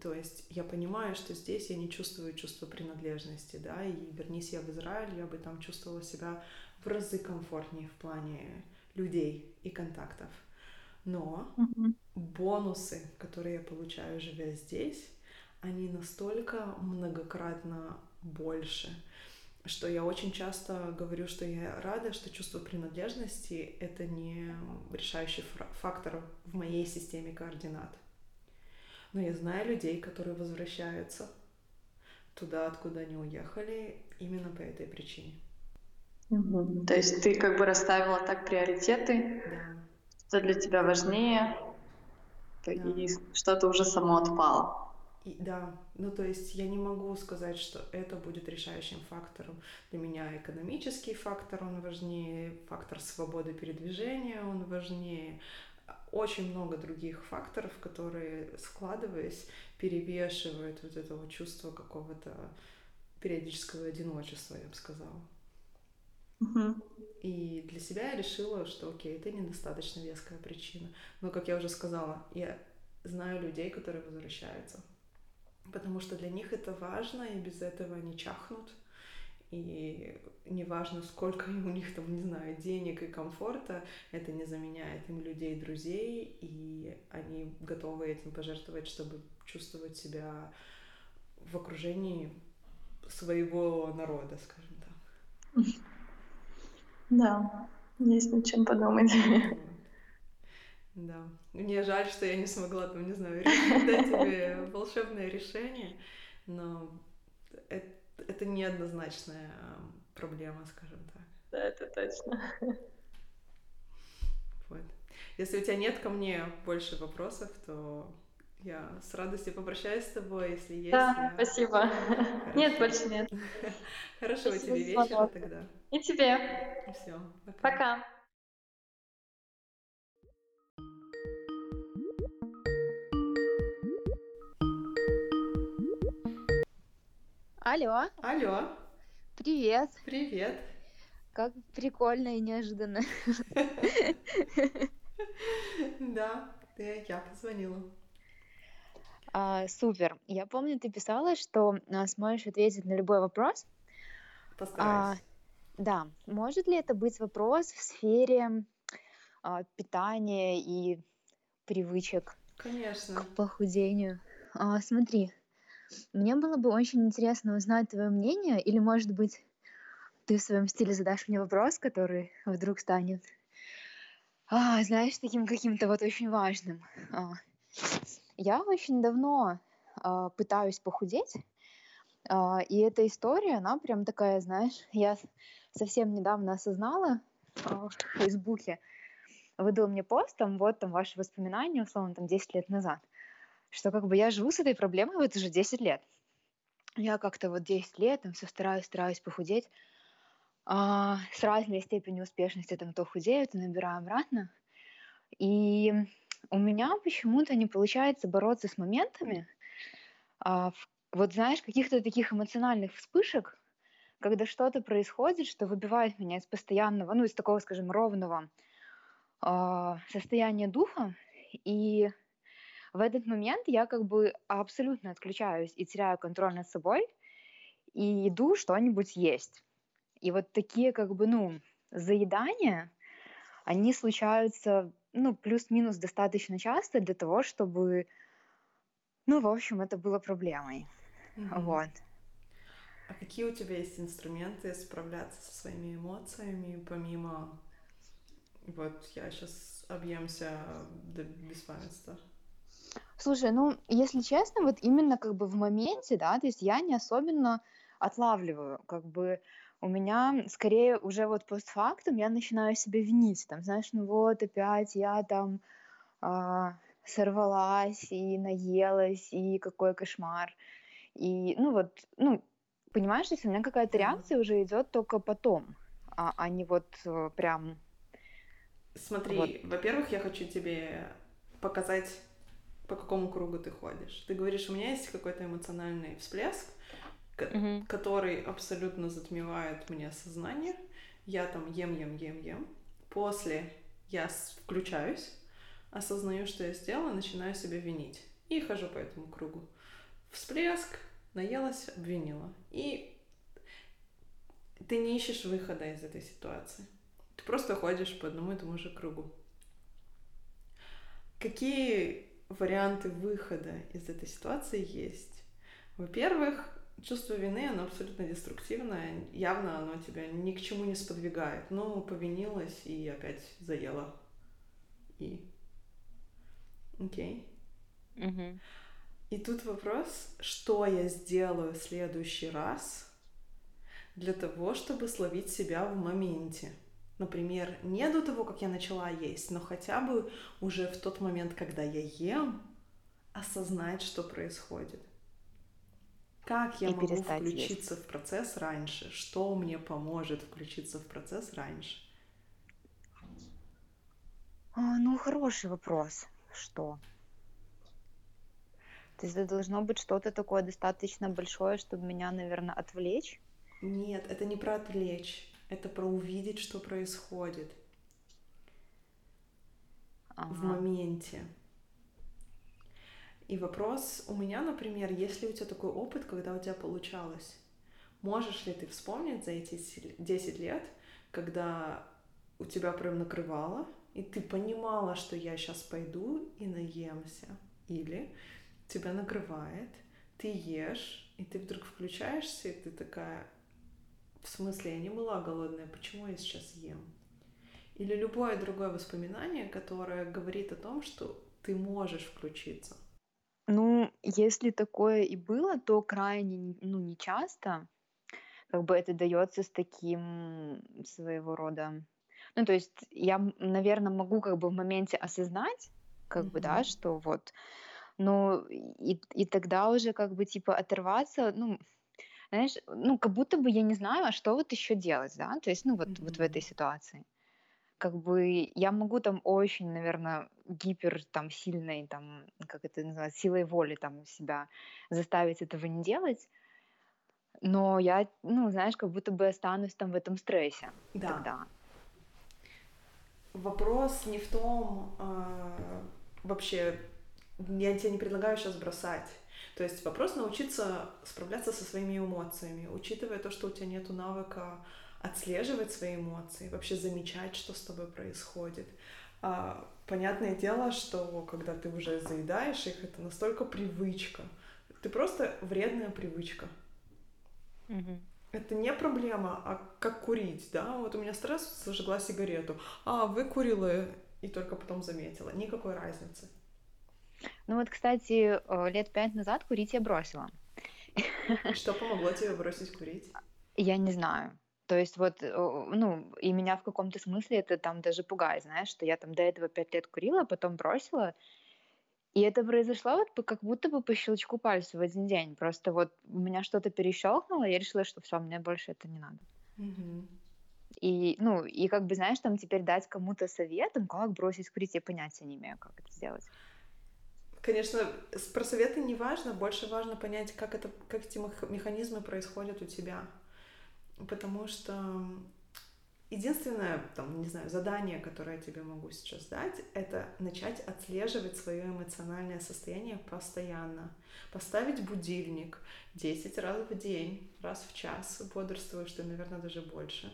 A: То есть я понимаю, что здесь я не чувствую чувство принадлежности, да, и вернись я в Израиль, я бы там чувствовала себя в разы комфортнее в плане людей и контактов. Но uh-huh. бонусы, которые я получаю, живя здесь, они настолько многократно больше, что я очень часто говорю, что я рада, что чувство принадлежности — это не решающий фактор в моей системе координат. Но я знаю людей, которые возвращаются туда, откуда они уехали, именно по этой причине.
F: Угу. То есть ты как бы расставила так приоритеты, да. что для тебя важнее, да. и что-то уже само отпало.
A: И, да, ну то есть я не могу сказать, что это будет решающим фактором. Для меня экономический фактор, он важнее, фактор свободы передвижения, он важнее. Очень много других факторов, которые, складываясь, перевешивают вот это вот чувство какого-то периодического одиночества, я бы сказала. И для себя я решила, что окей, это недостаточно веская причина. Но, как я уже сказала, я знаю людей, которые возвращаются потому что для них это важно, и без этого они чахнут. и неважно, сколько у них там, не знаю, денег и комфорта, это не заменяет им людей, друзей, и они готовы этим пожертвовать, чтобы чувствовать себя в окружении своего народа, скажем так.
B: Да, есть над чем подумать.
A: Да. Мне жаль, что я не смогла там, не знаю, дать тебе волшебное решение, но это, это неоднозначная проблема, скажем так.
B: Да, это точно.
A: Вот. Если у тебя нет ко мне больше вопросов, то я с радостью попрощаюсь с тобой, если есть.
B: Да,
A: я...
B: спасибо. Хорошо. Нет, больше нет.
A: Хорошего спасибо тебе вечера тогда.
B: И тебе.
A: Все.
B: Пока. пока.
G: Алло.
A: Алло.
G: Привет.
A: Привет.
G: Как прикольно и неожиданно.
A: Да, я позвонила.
G: А, супер. Я помню, ты писала, что а, сможешь ответить на любой вопрос.
A: Постараюсь. А,
G: да. Может ли это быть вопрос в сфере питания и привычек?
A: Конечно.
G: К похудению. Смотри, мне было бы очень интересно узнать твое мнение, или, может быть, ты в своем стиле задашь мне вопрос, который вдруг станет, а, знаешь, таким каким-то вот очень важным. А, я очень давно а, пытаюсь похудеть, а, и эта история, она прям такая, знаешь, я совсем недавно осознала а, в Фейсбуке, выдал мне пост, там вот там ваши воспоминания, условно, там 10 лет назад, что как бы я живу с этой проблемой вот уже 10 лет. Я как-то вот 10 лет там все стараюсь, стараюсь похудеть, а, с разной степенью успешности там то худею, то набираю обратно. И у меня почему-то не получается бороться с моментами, а, вот знаешь, каких-то таких эмоциональных вспышек, когда что-то происходит, что выбивает меня из постоянного, ну, из такого, скажем, ровного э, состояния духа, и в этот момент я как бы абсолютно отключаюсь и теряю контроль над собой, и иду что-нибудь есть. И вот такие как бы, ну, заедания, они случаются ну, плюс-минус достаточно часто для того, чтобы, ну, в общем, это было проблемой. Mm-hmm. Вот.
A: А какие у тебя есть инструменты справляться со своими эмоциями, помимо... Вот я сейчас объемся до беспамятства.
G: Слушай, ну, если честно, вот именно как бы в моменте, да, то есть я не особенно отлавливаю, как бы у меня скорее уже вот постфактум я начинаю себя винить, там, знаешь, ну вот опять я там а, сорвалась и наелась, и какой кошмар. И, ну вот, ну, понимаешь, если у меня какая-то реакция уже идет только потом, а, а не вот э, прям...
A: Смотри, вот. во-первых, я хочу тебе показать, по какому кругу ты ходишь. Ты говоришь, у меня есть какой-то эмоциональный всплеск, угу. который абсолютно затмевает мне сознание. Я там ем, ем, ем, ем. После я включаюсь, осознаю, что я сделала, начинаю себя винить. И хожу по этому кругу. Всплеск, наелась, обвинила. И ты не ищешь выхода из этой ситуации. Ты просто ходишь по одному и тому же кругу. Какие варианты выхода из этой ситуации есть? Во-первых, чувство вины, оно абсолютно деструктивное. Явно оно тебя ни к чему не сподвигает. Ну, повинилась и опять заела. И... Окей.
G: Okay. Угу.
A: И тут вопрос, что я сделаю в следующий раз для того, чтобы словить себя в моменте. Например, не до того, как я начала есть, но хотя бы уже в тот момент, когда я ем, осознать, что происходит. Как я и могу включиться есть. в процесс раньше? Что мне поможет включиться в процесс раньше?
G: А, ну, хороший вопрос. Что? То есть это должно быть что-то такое достаточно большое, чтобы меня, наверное, отвлечь?
A: Нет, это не про отвлечь. Это про увидеть, что происходит. Ага. В моменте. И вопрос у меня, например, есть ли у тебя такой опыт, когда у тебя получалось? Можешь ли ты вспомнить за эти 10 лет, когда у тебя прям накрывало, и ты понимала, что я сейчас пойду и наемся, или тебя накрывает, ты ешь, и ты вдруг включаешься, и ты такая, в смысле, я не была голодная, почему я сейчас ем? Или любое другое воспоминание, которое говорит о том, что ты можешь включиться.
G: Ну, если такое и было, то крайне, ну, не часто. Как бы это дается с таким своего рода ну, то есть я, наверное, могу как бы в моменте осознать, как mm-hmm. бы, да, что вот, ну, и, и тогда уже как бы типа оторваться, ну, знаешь, ну, как будто бы я не знаю, а что вот еще делать, да, то есть, ну, вот, mm-hmm. вот в этой ситуации. Как бы я могу там очень, наверное, гипер там сильной, там, как это называется, силой воли там себя заставить этого не делать, но я, ну, знаешь, как будто бы останусь там в этом стрессе да. тогда
A: вопрос не в том, э, вообще, я тебе не предлагаю сейчас бросать. То есть вопрос научиться справляться со своими эмоциями, учитывая то, что у тебя нет навыка отслеживать свои эмоции, вообще замечать, что с тобой происходит. А, понятное дело, что когда ты уже заедаешь их, это настолько привычка. Ты просто вредная привычка.
G: Mm-hmm.
A: Это не проблема, а как курить, да? Вот у меня стресс, зажгла сигарету, а выкурила и только потом заметила. Никакой разницы.
G: Ну вот, кстати, э, лет пять назад курить я бросила.
A: Что помогло тебе бросить курить?
G: Я не знаю. То есть вот, э, ну, и меня в каком-то смысле это там даже пугает, знаешь, что я там до этого пять лет курила, потом бросила, и это произошло вот как будто бы по щелчку пальца в один день. Просто вот у меня что-то перещелкнуло, я решила, что все, мне больше это не надо. И, ну, и как бы, знаешь, там теперь дать кому-то советом, как бросить курить, я понятия не имею, как это сделать.
A: Конечно, про советы не важно, больше важно понять, как, это, как эти механизмы происходят у тебя. Потому что Единственное, там, не знаю, задание, которое я тебе могу сейчас дать, это начать отслеживать свое эмоциональное состояние постоянно. Поставить будильник 10 раз в день, раз в час, бодрствуешь ты, наверное, даже больше.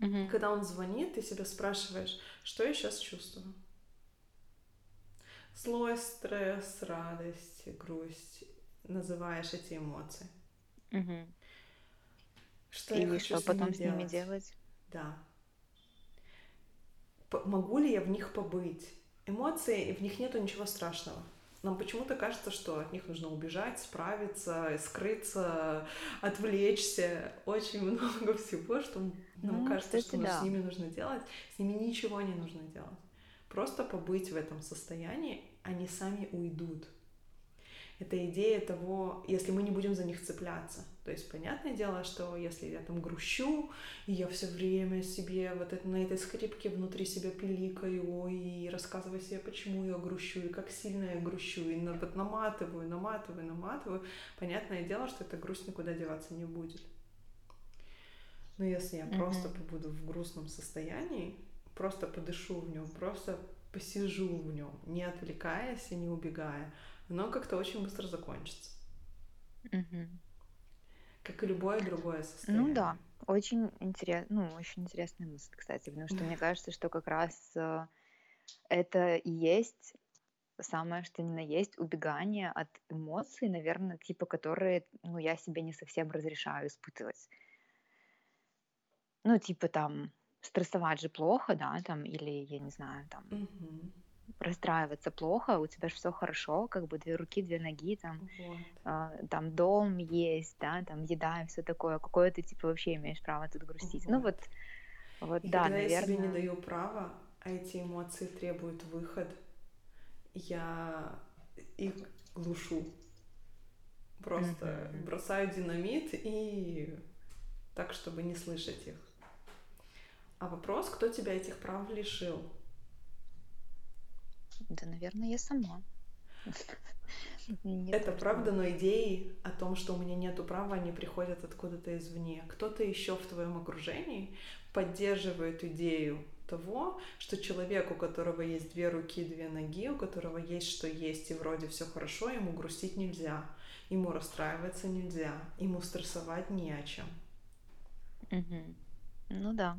G: Угу.
A: Когда он звонит, ты себя спрашиваешь, что я сейчас чувствую. Злость, стресс, радость, грусть. Называешь эти эмоции.
G: Угу.
A: Что
G: И
A: я хочу
G: что
A: с
G: потом
A: ними
G: с ними
A: делать? Да. П могу ли я в них побыть? Эмоции, в них нету ничего страшного. Нам почему-то кажется, что от них нужно убежать, справиться, скрыться, отвлечься. Очень много всего, что нам
G: Ну,
A: кажется,
G: кстати,
A: что с
G: да.
A: ними нужно делать. С ними ничего не нужно делать. Просто побыть в этом состоянии, они сами уйдут это идея того, если мы не будем за них цепляться. То есть, понятное дело, что если я там грущу, и я все время себе вот это, на этой скрипке внутри себя пиликаю и рассказываю себе, почему я грущу, и как сильно я грущу, и на, вот наматываю, наматываю, наматываю, понятное дело, что эта грусть никуда деваться не будет. Но если я mm-hmm. просто побуду в грустном состоянии, просто подышу в нем, просто посижу в нем, не отвлекаясь и не убегая, оно как-то очень быстро закончится.
G: Угу.
A: Как и любое другое состояние.
G: Ну да, очень интересно, ну, очень интересная мысль, кстати, потому что мне кажется, что как раз э, это и есть самое, что ни на есть, убегание от эмоций, наверное, типа, которые, ну, я себе не совсем разрешаю испытывать. Ну, типа там, стрессовать же плохо, да, там, или, я не знаю, там,
A: Мгм.
G: расстраиваться плохо, у тебя же все хорошо, как бы две руки, две ноги, там,
A: Вот.
G: а, там дом есть, да, там еда и все такое. Какое ты типа вообще имеешь право тут грустить? Ну
A: Вот.
G: вот, вот,
A: И
G: да,
A: когда я себе не
G: наверное.
A: даю права, а эти эмоции требуют выход, я их глушу. Просто бросаю динамит и так, чтобы не слышать их. А вопрос, кто тебя этих прав лишил?
G: Да, наверное, я сама.
A: Это правда, но идеи о том, что у меня нету права, они приходят откуда-то извне. Кто-то еще в твоем окружении поддерживает идею того, что человек, у которого есть две руки, две ноги, у которого есть что есть, и вроде все хорошо, ему грустить нельзя. ему расстраиваться нельзя, ему стрессовать не о чем.
H: Мгм. Ну да.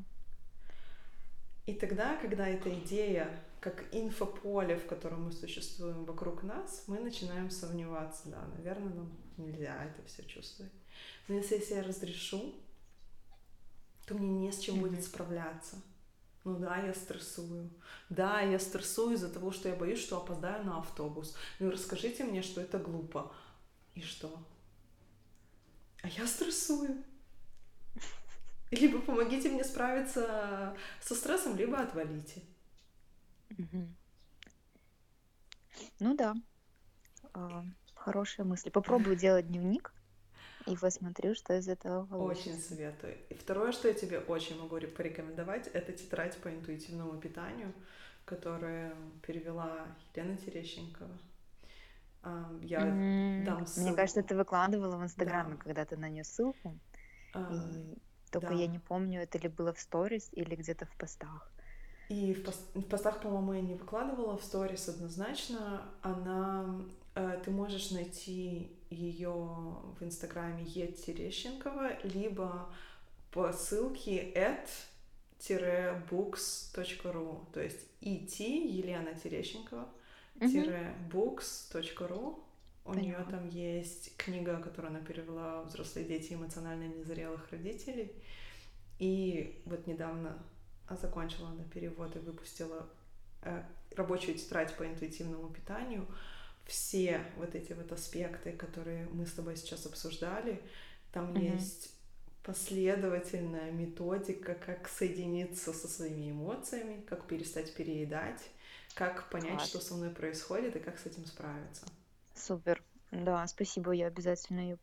A: И тогда, когда эта идея, как инфополе, в котором мы существуем вокруг нас, мы начинаем сомневаться, да, наверное, нам нельзя это все чувствовать. Но если, я разрешу, то мне не с чем будет
H: Мгм.
A: справляться. Ну да, я стрессую. Да, я стрессую из-за того, что я боюсь, что опоздаю на автобус. Ну расскажите мне, что это глупо. И что? А я стрессую. Либо помогите мне справиться со стрессом, либо отвалите.
H: Ну да. А, Хорошая мысль. Попробую делать дневник и посмотрю, что из этого
A: Очень
H: получится.
A: советую. И второе, что я тебе очень могу ре- порекомендовать, это тетрадь по интуитивному питанию, которую перевела Елена Терещенкова. А, Я
H: М,
A: дам
H: Мне
A: ссылку.
H: кажется, ты выкладывала в Инстаграме
A: Да.
H: когда-то на нее ссылку,
A: А,
H: и только я
A: да.
H: не помню, это ли было в сторис или где-то в постах.
A: И в, пос- в постах, по-моему, я не выкладывала, в сторис однозначно. Она, э, ты можешь найти ее в инстаграме Е Терещенкова, либо по ссылке at-books.ru, то есть it Елена Терещенкова, books.ru. У нее
H: Поняла.
A: там есть книга, которую она перевела «Взрослые дети эмоционально незрелых родителей». И вот недавно закончила она перевод и выпустила э, рабочую тетрадь по интуитивному питанию. Все вот эти вот аспекты, которые мы с тобой сейчас обсуждали, там
H: Мгм.
A: есть последовательная методика, как соединиться со своими эмоциями, как перестать переедать, как понять,
H: Класс.
A: что со мной происходит и как с этим справиться.
H: Супер. Да, спасибо, я обязательно ее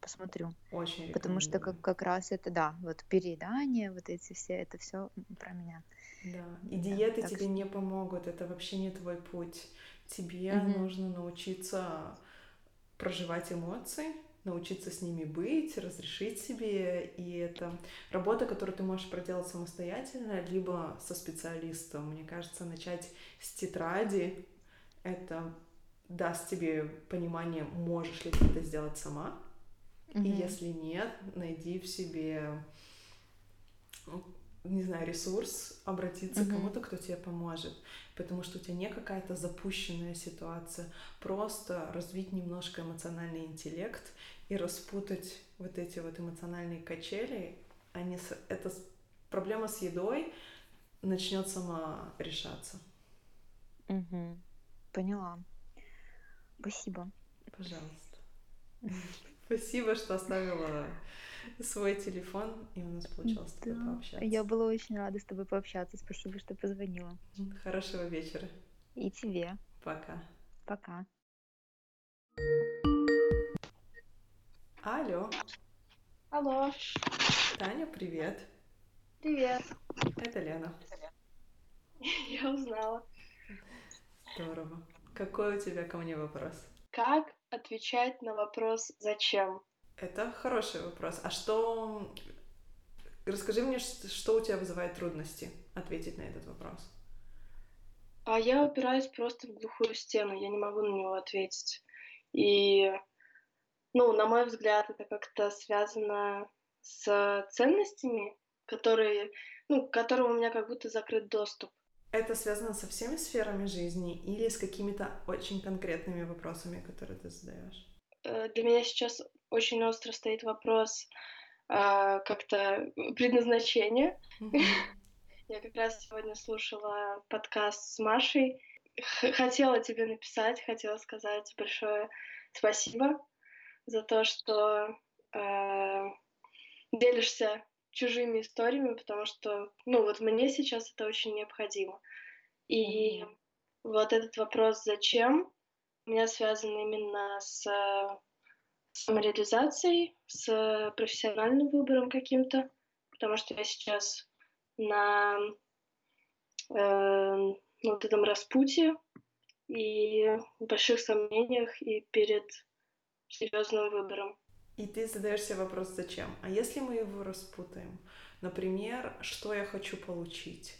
H: посмотрю.
A: Очень
H: Потому что как, как раз это, да, вот переедание, вот эти все, это все про меня.
A: Да, и диеты тебе
H: что-
A: не помогут, это вообще не твой путь. Тебе
H: Мгм.
A: нужно научиться проживать эмоции, научиться с ними быть, разрешить себе, и это работа, которую ты можешь проделать самостоятельно, либо со специалистом. Мне кажется, начать с тетради, это даст тебе понимание, можешь ли ты это сделать сама, и
H: Мгм.
A: если нет, найди в себе, не знаю, ресурс, обратиться к
H: Мгм.
A: кому-то, кто тебе поможет. Потому что у тебя не какая-то запущенная ситуация. Просто развить немножко эмоциональный интеллект и распутать вот эти вот эмоциональные качели. Они с... Эта с- проблема с едой начнет сама решаться.
H: Мгм. Поняла. Спасибо.
A: Пожалуйста. Спасибо, что оставила свой телефон, и у нас получилось с тобой
H: Да,
A: пообщаться.
H: Я была очень рада с тобой пообщаться. Спасибо, что позвонила.
A: Хорошего вечера.
H: И тебе.
A: Пока.
H: Пока.
A: Алло,
C: Алло,
A: Таня, привет.
C: привет.
A: Это Лена.
C: Я узнала.
A: Здорово. Какой у тебя ко мне вопрос?
C: Как отвечать на вопрос «Зачем?»
A: Это хороший вопрос. А что... Расскажи мне, что у тебя вызывает трудности ответить на этот вопрос.
C: А я упираюсь просто в глухую стену, я не могу на него ответить. И, ну, на мой взгляд, это как-то связано с ценностями, которые, ну, к которым у меня как будто закрыт доступ.
A: Это связано со всеми сферами жизни или с какими-то очень конкретными вопросами, которые ты задаешь?
C: Э, Для меня сейчас очень остро стоит вопрос а, как-то предназначения. Я как раз сегодня слушала подкаст с Машей. Х- Хотела тебе написать, хотела сказать большое спасибо за то, что э, делишься чужими историями, потому что, ну, вот мне сейчас это очень необходимо. И вот этот вопрос «зачем?» у меня связан именно с э, самореализацией, с профессиональным выбором каким-то, потому что я сейчас на э, вот этом распутье и в больших сомнениях и перед серьезным выбором.
A: И ты задаешь себе вопрос, зачем? А если мы его распутаем? Например, что я хочу получить?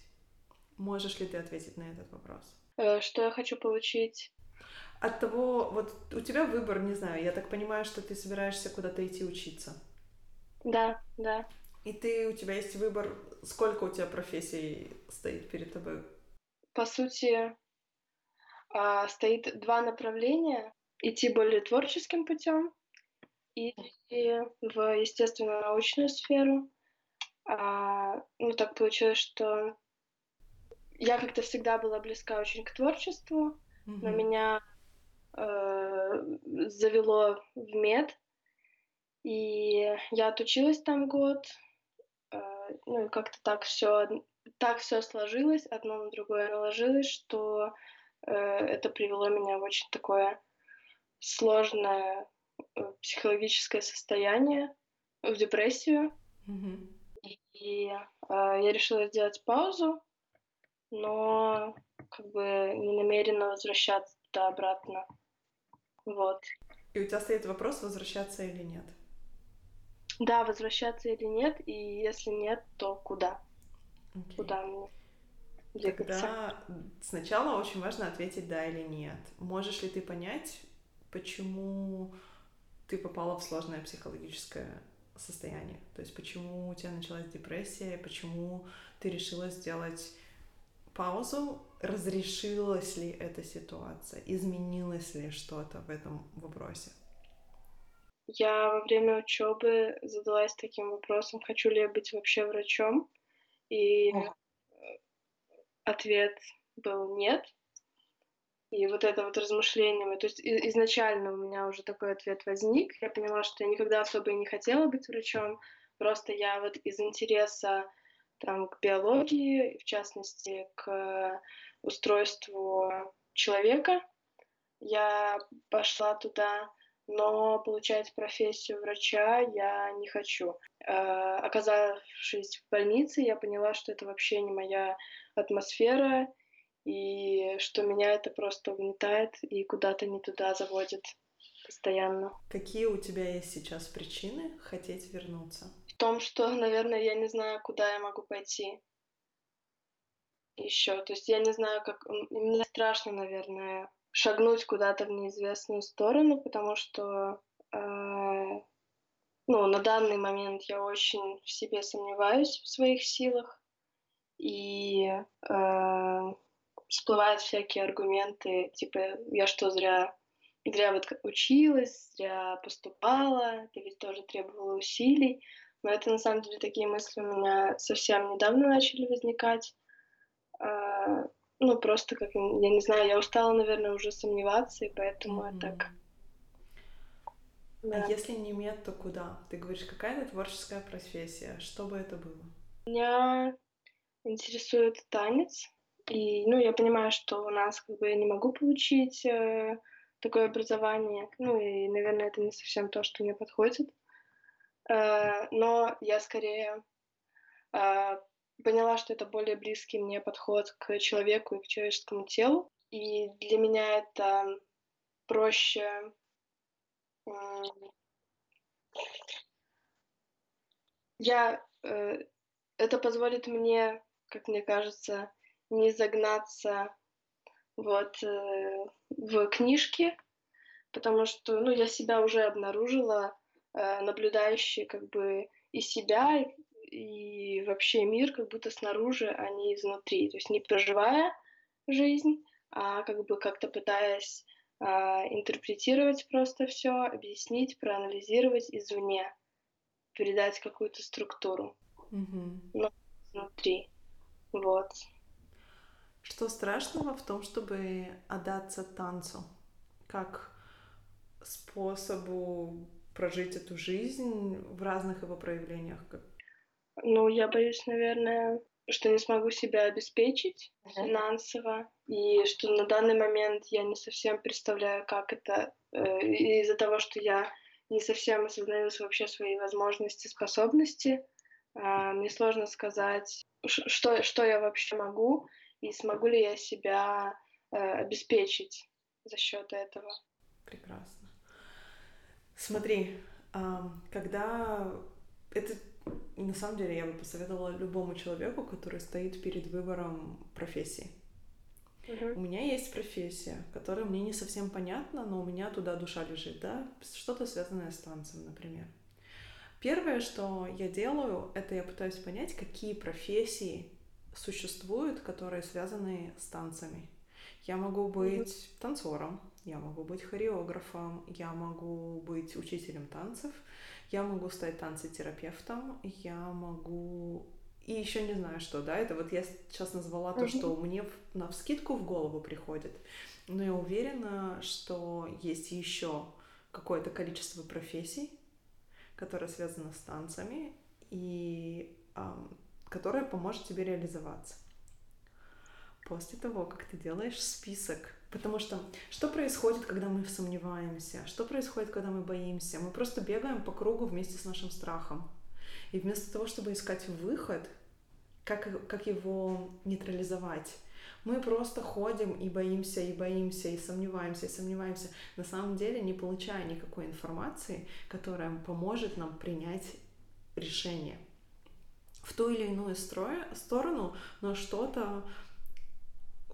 A: Можешь ли ты ответить на этот вопрос?
C: Э, Что я хочу получить?
A: от того, вот у тебя выбор, не знаю, я так понимаю, что ты собираешься куда-то идти учиться.
C: Да, да.
A: И ты, у тебя есть выбор, сколько у тебя профессий стоит перед тобой?
C: По сути, а, стоит два направления. Идти более творческим путем и в естественно-научную сферу. А, ну, так получилось, что я как-то всегда была близка очень к творчеству, mm-hmm. но меня э, завело в мед, и я отучилась там год, э, ну и как-то так все так все сложилось, одно на другое наложилось, что э, это привело меня в очень такое сложное психологическое состояние, в депрессию. Mm-hmm. И э, я решила сделать паузу, но как бы не намерена возвращаться туда обратно. Вот.
A: И у тебя стоит вопрос, возвращаться или нет?
C: Да, возвращаться или нет, и если нет, то куда? Okay. Куда мне
A: двигаться? Тогда сначала очень важно ответить да или нет. Можешь ли ты понять, почему ты попала в сложное психологическое состояние? То есть почему у тебя началась депрессия, почему ты решила сделать паузу, разрешилась ли эта ситуация, изменилось ли что-то в этом вопросе?
C: Я во время учебы задалась таким вопросом, хочу ли я быть вообще врачом, и ответ был нет. И вот это вот размышление, то есть изначально у меня уже такой ответ возник. Я поняла, что я никогда особо и не хотела быть врачом. Просто я вот из интереса там, к биологии, в частности, к устройству человека. Я пошла туда, но получать профессию врача я не хочу. Э, оказавшись в больнице, я поняла, что это вообще не моя атмосфера, и что меня это просто угнетает и куда-то не туда заводит постоянно.
A: Какие у тебя есть сейчас причины хотеть вернуться?
C: том, что, наверное, я не знаю, куда я могу пойти еще. То есть я не знаю, как... Мне страшно, наверное, шагнуть куда-то в неизвестную сторону, потому что э, ну, на данный момент я очень в себе сомневаюсь в своих силах. И э, всплывают всякие аргументы, типа, я что, зря зря вот училась, зря поступала, это ведь тоже требовало усилий. Но это на самом деле такие мысли у меня совсем недавно начали возникать. А, ну, просто как, я не знаю, я устала, наверное, уже сомневаться, и поэтому mm-hmm. я так...
A: Да. А если не мед, то куда? Ты говоришь, какая-то творческая профессия. Что бы это было?
C: Меня интересует танец. И, ну, я понимаю, что у нас как бы я не могу получить э, такое образование. Ну, и, наверное, это не совсем то, что мне подходит. Э, но я скорее э, поняла, что это более близкий мне подход к человеку и к человеческому телу. И для меня это проще я э, это позволит мне, как мне кажется, не загнаться вот э, в книжки, потому что ну я себя уже обнаружила Э, наблюдающие как бы и себя, и вообще мир как будто снаружи, а не изнутри. То есть не проживая жизнь, а как бы как-то пытаясь а, интерпретировать просто все, объяснить, проанализировать извне, передать какую-то структуру.
A: Mm-hmm.
C: Но внутри. Вот.
A: Что страшного в том, чтобы отдаться танцу? Как способу прожить эту жизнь в разных его проявлениях?
C: Ну, я боюсь, наверное, что не смогу себя обеспечить uh-huh. финансово, и что на данный момент я не совсем представляю, как это, э, из-за того, что я не совсем осознаю вообще свои возможности, способности, э, мне сложно сказать, что, что я вообще могу, и смогу ли я себя э, обеспечить за счет этого.
A: Прекрасно. Смотри, когда это на самом деле я бы посоветовала любому человеку, который стоит перед выбором профессии. У меня есть профессия, которая мне не совсем понятна, но у меня туда душа лежит, да, что-то связанное с танцем, например. Первое, что я делаю, это я пытаюсь понять, какие профессии существуют, которые связаны с танцами. Я могу быть танцором, я могу быть хореографом, я могу быть учителем танцев, я могу стать танцетерапевтом, я могу и еще не знаю, что, да, это вот я сейчас назвала то, что мне на вскидку в голову приходит, но я уверена, что есть еще какое-то количество профессий, которое связано с танцами. И эм, которое поможет тебе реализоваться. После того, как ты делаешь список, потому что что происходит, когда мы сомневаемся, что происходит, когда мы боимся, мы просто бегаем по кругу вместе с нашим страхом. И вместо того, чтобы искать выход, как, как его нейтрализовать. Мы просто ходим и боимся, и боимся, и сомневаемся, и сомневаемся, на самом деле не получая никакой информации, которая поможет нам принять решение в ту или иную строя, сторону, но что-то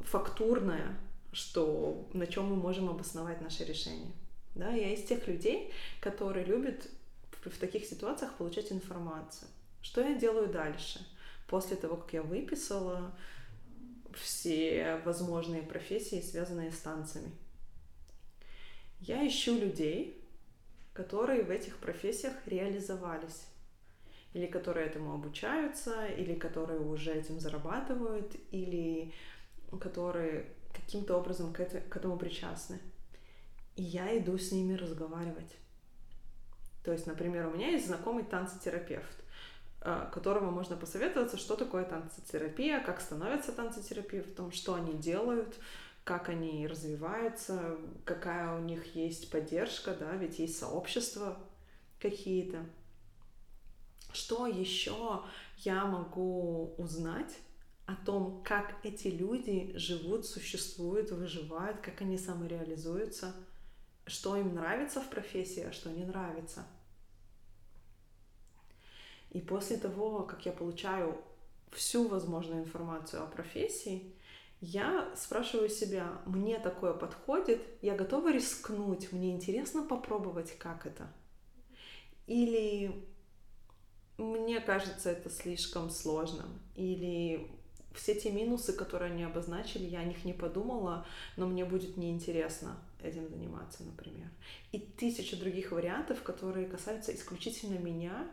A: фактурное, что, на чем мы можем обосновать наше решение. Да, я из тех людей, которые любят в таких ситуациях получать информацию. Что я делаю дальше? после того, как я выписала все возможные профессии, связанные с танцами. Я ищу людей, которые в этих профессиях реализовались, или которые этому обучаются, или которые уже этим зарабатывают, или которые каким-то образом к, это, к этому причастны. И я иду с ними разговаривать. То есть, например, у меня есть знакомый танцотерапевт. А, которому можно посоветоваться, что такое танцотерапия, как становятся танцотерапевтом, что они делают, как они развиваются, какая у них есть поддержка, да, ведь есть сообщества какие-то. Что еще я могу узнать о том, как эти люди живут, существуют, выживают, как они самореализуются, что им нравится в профессии, а что не нравится – и после того, как я получаю всю возможную информацию о профессии, я спрашиваю себя, мне такое подходит, я готова рискнуть, мне интересно попробовать, как это. Или мне кажется это слишком сложным, или все те минусы, которые они обозначили, я о них не подумала, но мне будет неинтересно этим заниматься, например. И тысяча других вариантов, которые касаются исключительно меня,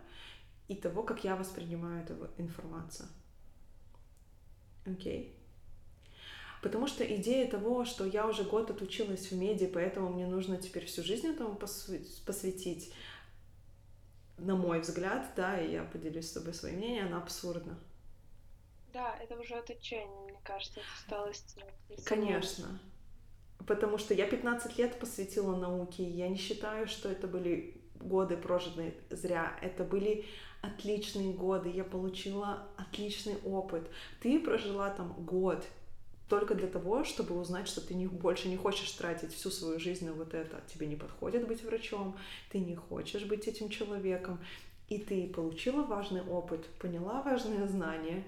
A: и того, как я воспринимаю эту информацию. Окей? Okay? Потому что идея того, что я уже год отучилась в меди, поэтому мне нужно теперь всю жизнь этому посвятить, на мой взгляд, да, и я поделюсь с тобой своим мнением, она абсурдна.
C: Да, это уже от отчаяния, мне кажется, это усталость.
A: Конечно. Потому что я 15 лет посвятила науке, и я не считаю, что это были годы прожитые зря. Это были отличные годы, я получила отличный опыт. Ты прожила там год только для того, чтобы узнать, что ты не, больше не хочешь тратить всю свою жизнь на вот это. Тебе не подходит быть врачом, ты не хочешь быть этим человеком. И ты получила важный опыт, поняла важные знания,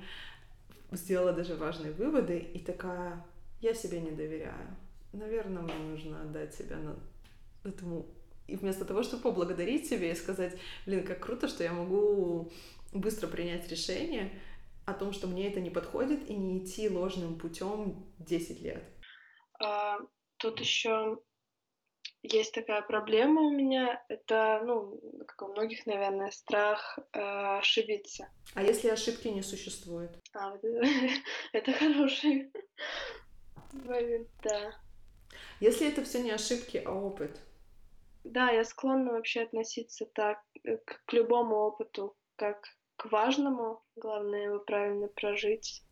A: сделала даже важные выводы и такая, я себе не доверяю. Наверное, мне нужно отдать себя на этому и вместо того, чтобы поблагодарить себе и сказать, блин, как круто, что я могу быстро принять решение о том, что мне это не подходит, и не идти ложным путем 10 лет.
C: А, тут еще есть такая проблема у меня, это, ну, как у многих, наверное, страх э, ошибиться.
A: А если ошибки не существует?
C: А, это, хороший момент, да.
A: Если это все не ошибки, а опыт,
C: да, я склонна вообще относиться так э, к любому опыту, как к важному. Главное его правильно прожить.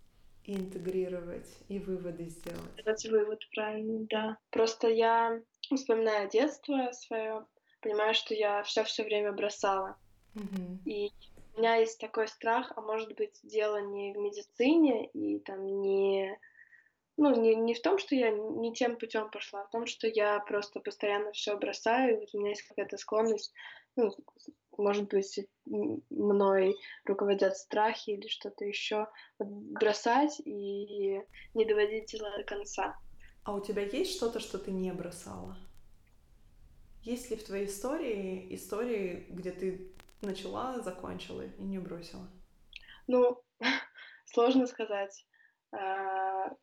A: И интегрировать, и выводы сделать.
C: Сделать вывод правильный, да. Просто я вспоминаю детство свое, понимаю, что я все все время бросала.
A: Угу.
C: И у меня есть такой страх, а может быть, дело не в медицине и там не ну, не, не в том, что я не тем путем пошла, а в том, что я просто постоянно все бросаю, и вот у меня есть какая-то склонность, ну, может быть, мной руководят страхи или что-то еще, бросать и не доводить дела до конца.
A: А у тебя есть что-то, что ты не бросала? Есть ли в твоей истории истории, где ты начала, закончила и не бросила?
C: Ну, сложно сказать. А,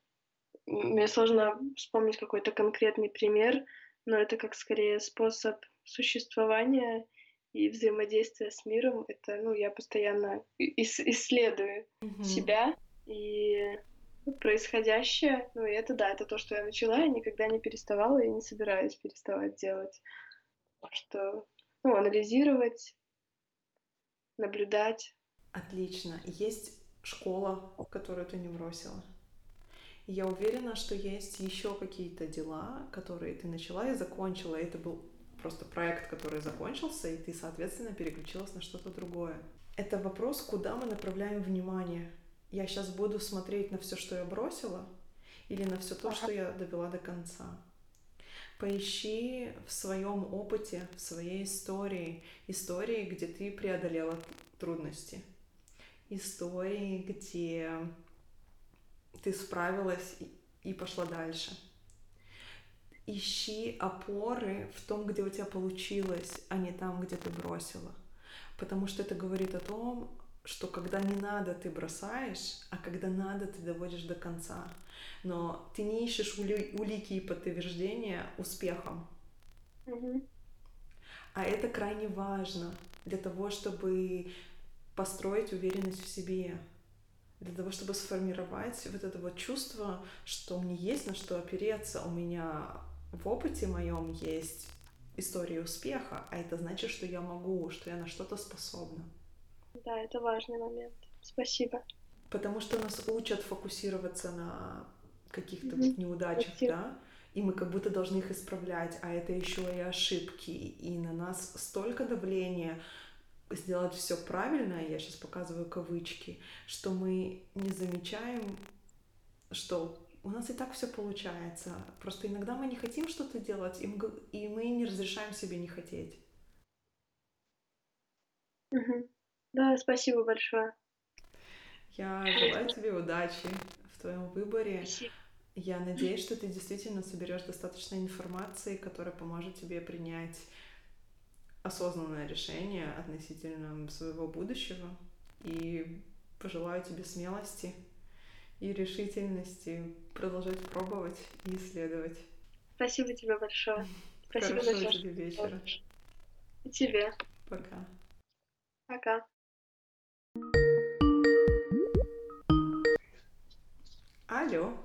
C: мне сложно вспомнить какой-то конкретный пример, но это как скорее способ существования и взаимодействия с миром. Это, ну, я постоянно исследую mm-hmm. себя и происходящее. Ну, и это да, это то, что я начала, и никогда не переставала и не собираюсь переставать делать. Что, ну, анализировать, наблюдать.
A: Отлично. Есть школа, которую ты не бросила? Я уверена, что есть еще какие-то дела, которые ты начала и закончила. Это был просто проект, который закончился, и ты, соответственно, переключилась на что-то другое. Это вопрос, куда мы направляем внимание. Я сейчас буду смотреть на все, что я бросила, или на все то, что я довела до конца. Поищи в своем опыте, в своей истории, истории, где ты преодолела трудности, истории, где ты справилась и пошла дальше. Ищи опоры в том, где у тебя получилось, а не там, где ты бросила. Потому что это говорит о том, что когда не надо, ты бросаешь, а когда надо, ты доводишь до конца. Но ты не ищешь ули- улики и подтверждения успехом.
C: Mm-hmm.
A: А это крайне важно для того, чтобы построить уверенность в себе для того, чтобы сформировать вот это вот чувство, что мне есть на что опереться, у меня в опыте моем есть история успеха, а это значит, что я могу, что я на что-то способна.
C: Да, это важный момент. Спасибо.
A: Потому что нас учат фокусироваться на каких-то mm-hmm. вот неудачах, Спасибо. да, и мы как будто должны их исправлять, а это еще и ошибки, и на нас столько давления, сделать все правильно, я сейчас показываю кавычки, что мы не замечаем, что у нас и так все получается. Просто иногда мы не хотим что-то делать, и мы, не разрешаем себе не хотеть.
C: Угу. Да, спасибо большое.
A: Я желаю тебе удачи в твоем выборе. Спасибо. Я надеюсь, что ты действительно соберешь достаточно информации, которая поможет тебе принять осознанное решение относительно своего будущего. И пожелаю тебе смелости и решительности продолжать пробовать и исследовать.
C: Спасибо тебе большое.
A: Спасибо Хорошего тебе вечера.
C: И тебе.
A: Пока.
C: Пока.
A: Алло.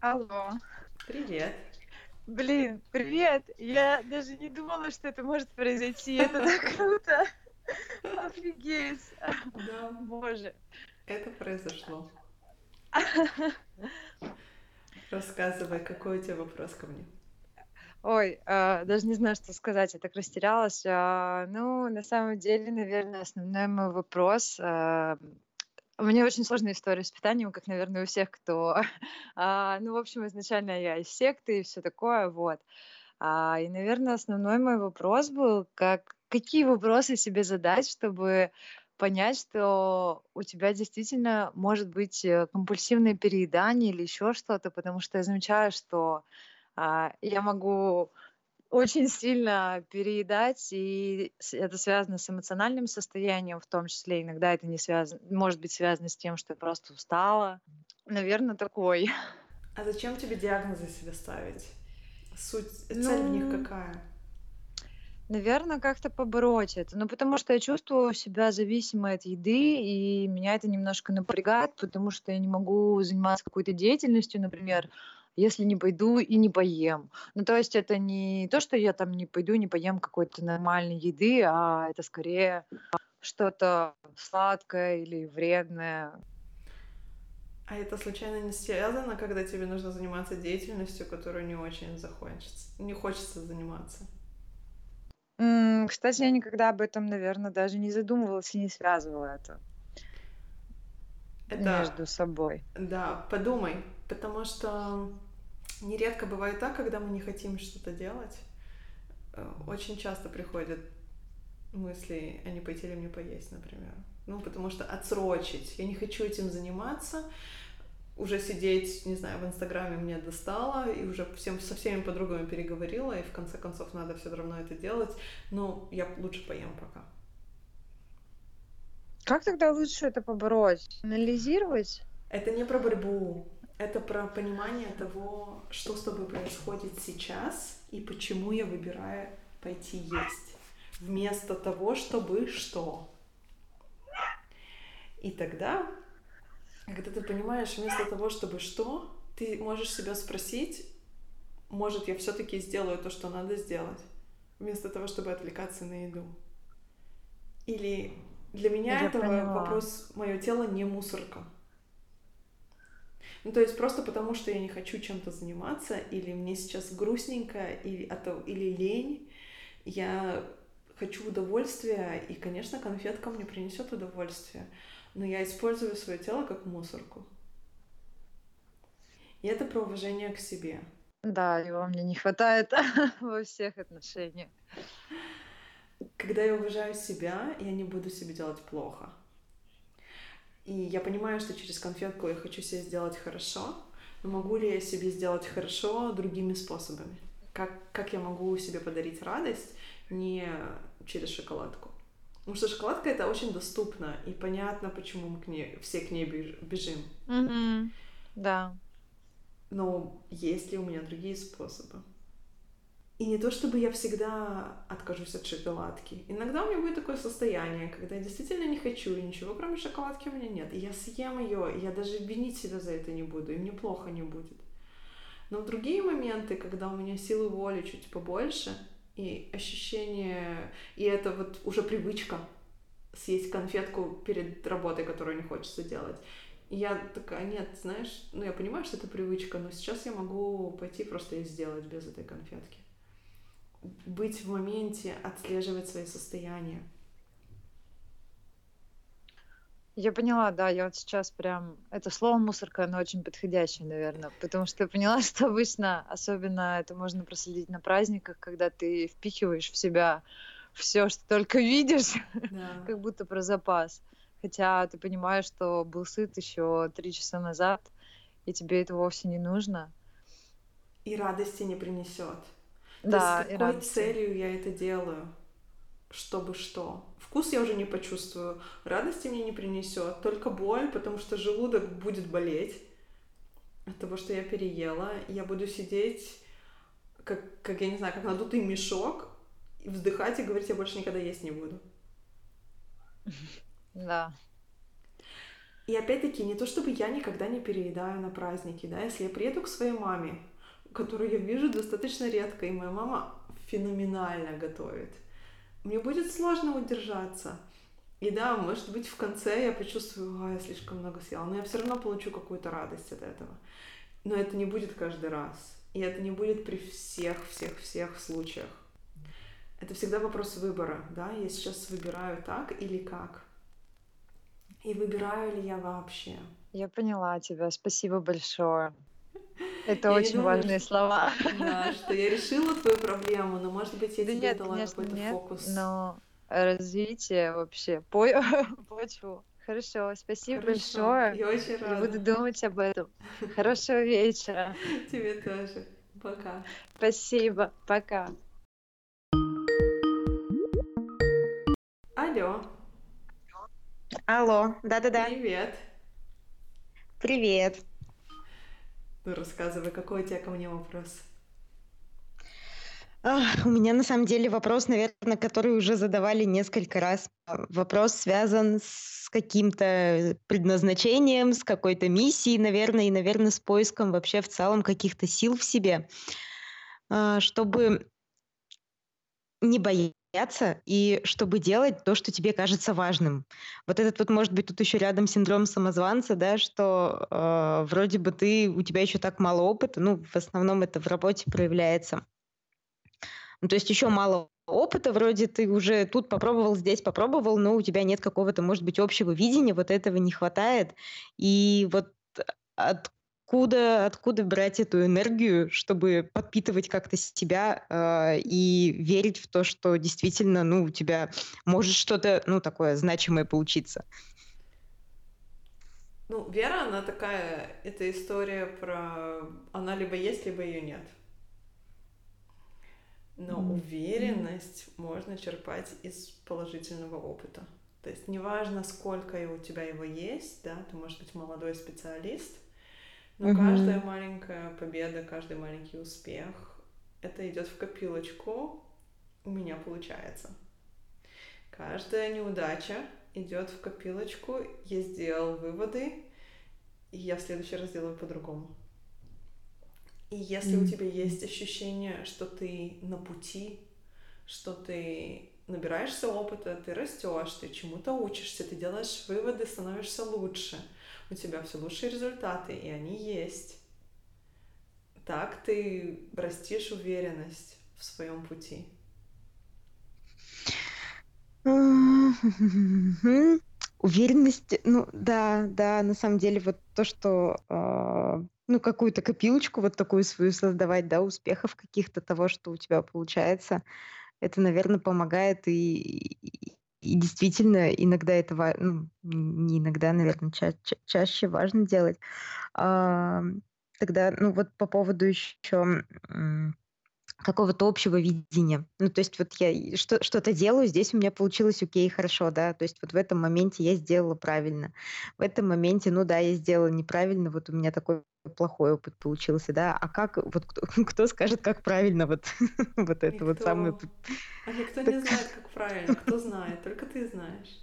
E: Алло.
A: Привет.
E: Блин, привет! Я даже не думала, что это может произойти. Это так круто! Офигеть!
A: Да.
E: Боже.
A: Это произошло. Рассказывай, какой у тебя вопрос ко мне?
E: Ой, э, даже не знаю, что сказать, я так растерялась. Э, ну, на самом деле, наверное, основной мой вопрос э, у меня очень сложная история с питанием, как, наверное, у всех, кто... а, ну, в общем, изначально я из секты и все такое, вот. А, и, наверное, основной мой вопрос был, как, какие вопросы себе задать, чтобы понять, что у тебя действительно может быть э, компульсивное переедание или еще что-то, потому что я замечаю, что а, я могу очень сильно переедать, и это связано с эмоциональным состоянием, в том числе иногда это не связано, может быть связано с тем, что я просто устала. Наверное, такой.
A: А зачем тебе диагнозы себе ставить? Суть, цель ну, в них ну, какая?
E: Наверное, как-то побороть это. Ну, потому что я чувствую себя зависимой от еды, и меня это немножко напрягает, потому что я не могу заниматься какой-то деятельностью, например, если не пойду и не поем. Ну, то есть это не то, что я там не пойду не поем какой-то нормальной еды, а это скорее что-то сладкое или вредное.
A: А это случайно не связано, когда тебе нужно заниматься деятельностью, которую не очень захочется, не хочется заниматься?
E: Кстати, я никогда об этом, наверное, даже не задумывалась и не связывала это, это между собой.
A: Да, подумай, потому что Нередко бывает так, когда мы не хотим что-то делать. Э, очень часто приходят мыслей, а не пойти ли мне поесть, например. Ну, потому что отсрочить. Я не хочу этим заниматься. Уже сидеть, не знаю, в Инстаграме мне достало, и уже всем, со всеми подругами переговорила, и в конце концов надо все равно это делать. Но я лучше поем пока.
E: Как тогда лучше это побороть? Анализировать?
A: Это не про борьбу, это про понимание того, что с тобой происходит сейчас и почему я выбираю пойти есть, вместо того, чтобы что. И тогда, когда ты понимаешь, вместо того, чтобы что, ты можешь себя спросить, может, я все-таки сделаю то, что надо сделать, вместо того, чтобы отвлекаться на еду. Или для меня
E: Я
A: это
E: поняла.
A: вопрос, мое тело не мусорка. Ну, то есть просто потому, что я не хочу чем-то заниматься, или мне сейчас грустненько, или, а то- или лень, я хочу удовольствия, и, конечно, конфетка мне принесет удовольствие, но я использую свое тело как мусорку. И это про уважение к себе.
E: Да, его мне не хватает во всех отношениях.
A: Когда я уважаю себя, я не буду себе делать плохо. И я понимаю, что через конфетку я хочу себе сделать хорошо, но могу ли я себе сделать хорошо другими способами? Как, как я могу себе подарить радость не через шоколадку? Потому что шоколадка это очень доступно, и понятно, почему мы к ней, все к ней беж- бежим.
E: Мгм. Да.
A: Но есть ли у меня другие способы? И не то, чтобы я всегда откажусь от шоколадки. Иногда у меня будет такое состояние, когда я действительно не хочу, и ничего кроме шоколадки у меня нет. И я съем ее, и я даже винить себя за это не буду, и мне плохо не будет. Но в другие моменты, когда у меня силы воли чуть побольше, и ощущение, и это вот уже привычка съесть конфетку перед работой, которую не хочется делать. И я такая, нет, знаешь, ну я понимаю, что это привычка, но сейчас я могу пойти просто и сделать без этой конфетки. Быть в моменте, отслеживать свои состояния.
E: Я поняла, да, я вот сейчас прям... Это слово «мусорка», оно очень подходящее, наверное, потому что я поняла, что обычно, особенно это можно проследить на праздниках, когда ты впихиваешь в себя все, что только видишь,
A: Да.
E: как будто про запас. Хотя ты понимаешь, что был сыт еще три часа назад, и тебе это вовсе не нужно.
A: И радости не принесет.
E: Да,
A: То
E: и
A: есть с какой
E: радости.
A: целью я это делаю? Чтобы что? Вкус я уже не почувствую, радости мне не принесет, только боль, потому что желудок будет болеть от того, что я переела. Я буду сидеть, как, как я не знаю, как надутый мешок, и вздыхать и говорить, я больше никогда есть не буду.
E: Да.
A: И опять-таки, не то чтобы я никогда не переедаю на праздники, да, если я приеду к своей маме, которую я вижу достаточно редко, и моя мама феноменально готовит, мне будет сложно удержаться. И да, может быть, в конце я почувствую, а, я слишком много съела, но я все равно получу какую-то радость от этого. Но это не будет каждый раз. И это не будет при всех-всех-всех случаях. Это всегда вопрос выбора, да, я сейчас выбираю так или как. И выбираю ли я вообще?
E: Я поняла тебя. Спасибо большое. Это
A: Я
E: очень важные
A: что-
E: слова.
A: Да, что я решила твою проблему, но может быть я
E: Да
A: тебе
E: нет,
A: дала какой-то фокус.
E: но развитие вообще, по- почву. Хорошо, спасибо
A: Хорошо,
E: большое.
A: Я очень
E: Я буду
A: рада.
E: думать об этом. Хорошего вечера.
A: Тебе тоже. Пока.
E: Спасибо. Пока.
A: Алло,
G: Алло, да-да-да,
A: привет.
G: привет.
A: Ну рассказывай, какой у тебя ко мне вопрос?
G: У меня на самом деле вопрос, наверное, который уже задавали несколько раз. Вопрос связан с каким-то предназначением, с какой-то миссией, наверное, и, наверное, с поиском вообще в целом каких-то сил в себе, а, чтобы не бояться и чтобы делать то, что тебе кажется важным. Вот этот вот, может быть, тут еще рядом синдром самозванца, да, что э, вроде бы ты, у тебя еще так мало опыта, ну, в основном это в работе проявляется. Ну, то есть еще мало опыта, вроде ты уже тут попробовал, здесь попробовал, но у тебя нет какого-то, может быть, общего видения, вот этого не хватает. И вот откуда, откуда брать эту энергию, чтобы подпитывать как-то себя э, и верить в то, что действительно, ну, у тебя может что-то, ну, такое значимое получиться.
A: Ну, вера, она такая, это история про... Она либо есть, либо ее нет. Но mm-hmm. уверенность можно черпать из положительного опыта. То есть неважно, сколько у тебя его есть, да, ты можешь быть молодой специалист, но mm-hmm. каждая маленькая победа, каждый маленький успех, это идет в копилочку, у меня получается. Каждая неудача идет в копилочку, я сделал выводы, и я в следующий раз сделаю по-другому. И если mm-hmm. у тебя есть ощущение, что ты на пути, что ты набираешься опыта, ты растешь, ты чему-то учишься, ты делаешь выводы, становишься лучше, у тебя все лучшие результаты, и они есть. Так ты растишь уверенность в своем пути.
G: Уверенность, ну да, да, на самом деле вот то, что э, ну какую-то копилочку вот такую свою создавать, да, успехов каких-то того, что у тебя получается, это, наверное, помогает и, и, и действительно иногда это, ну, не иногда, наверное, ча ча чаще важно делать. А, тогда, ну вот по поводу еще какого-то общего видения. Ну, то есть вот я что- что-то делаю, здесь у меня получилось окей, хорошо, да, то есть вот в этом моменте я сделала правильно. В этом моменте, ну да, я сделала неправильно, вот у меня такой плохой опыт получился, да, а как, вот кто, кто скажет, как правильно вот, вот это вот самое...
A: А никто не знает, как правильно, кто знает, только ты знаешь.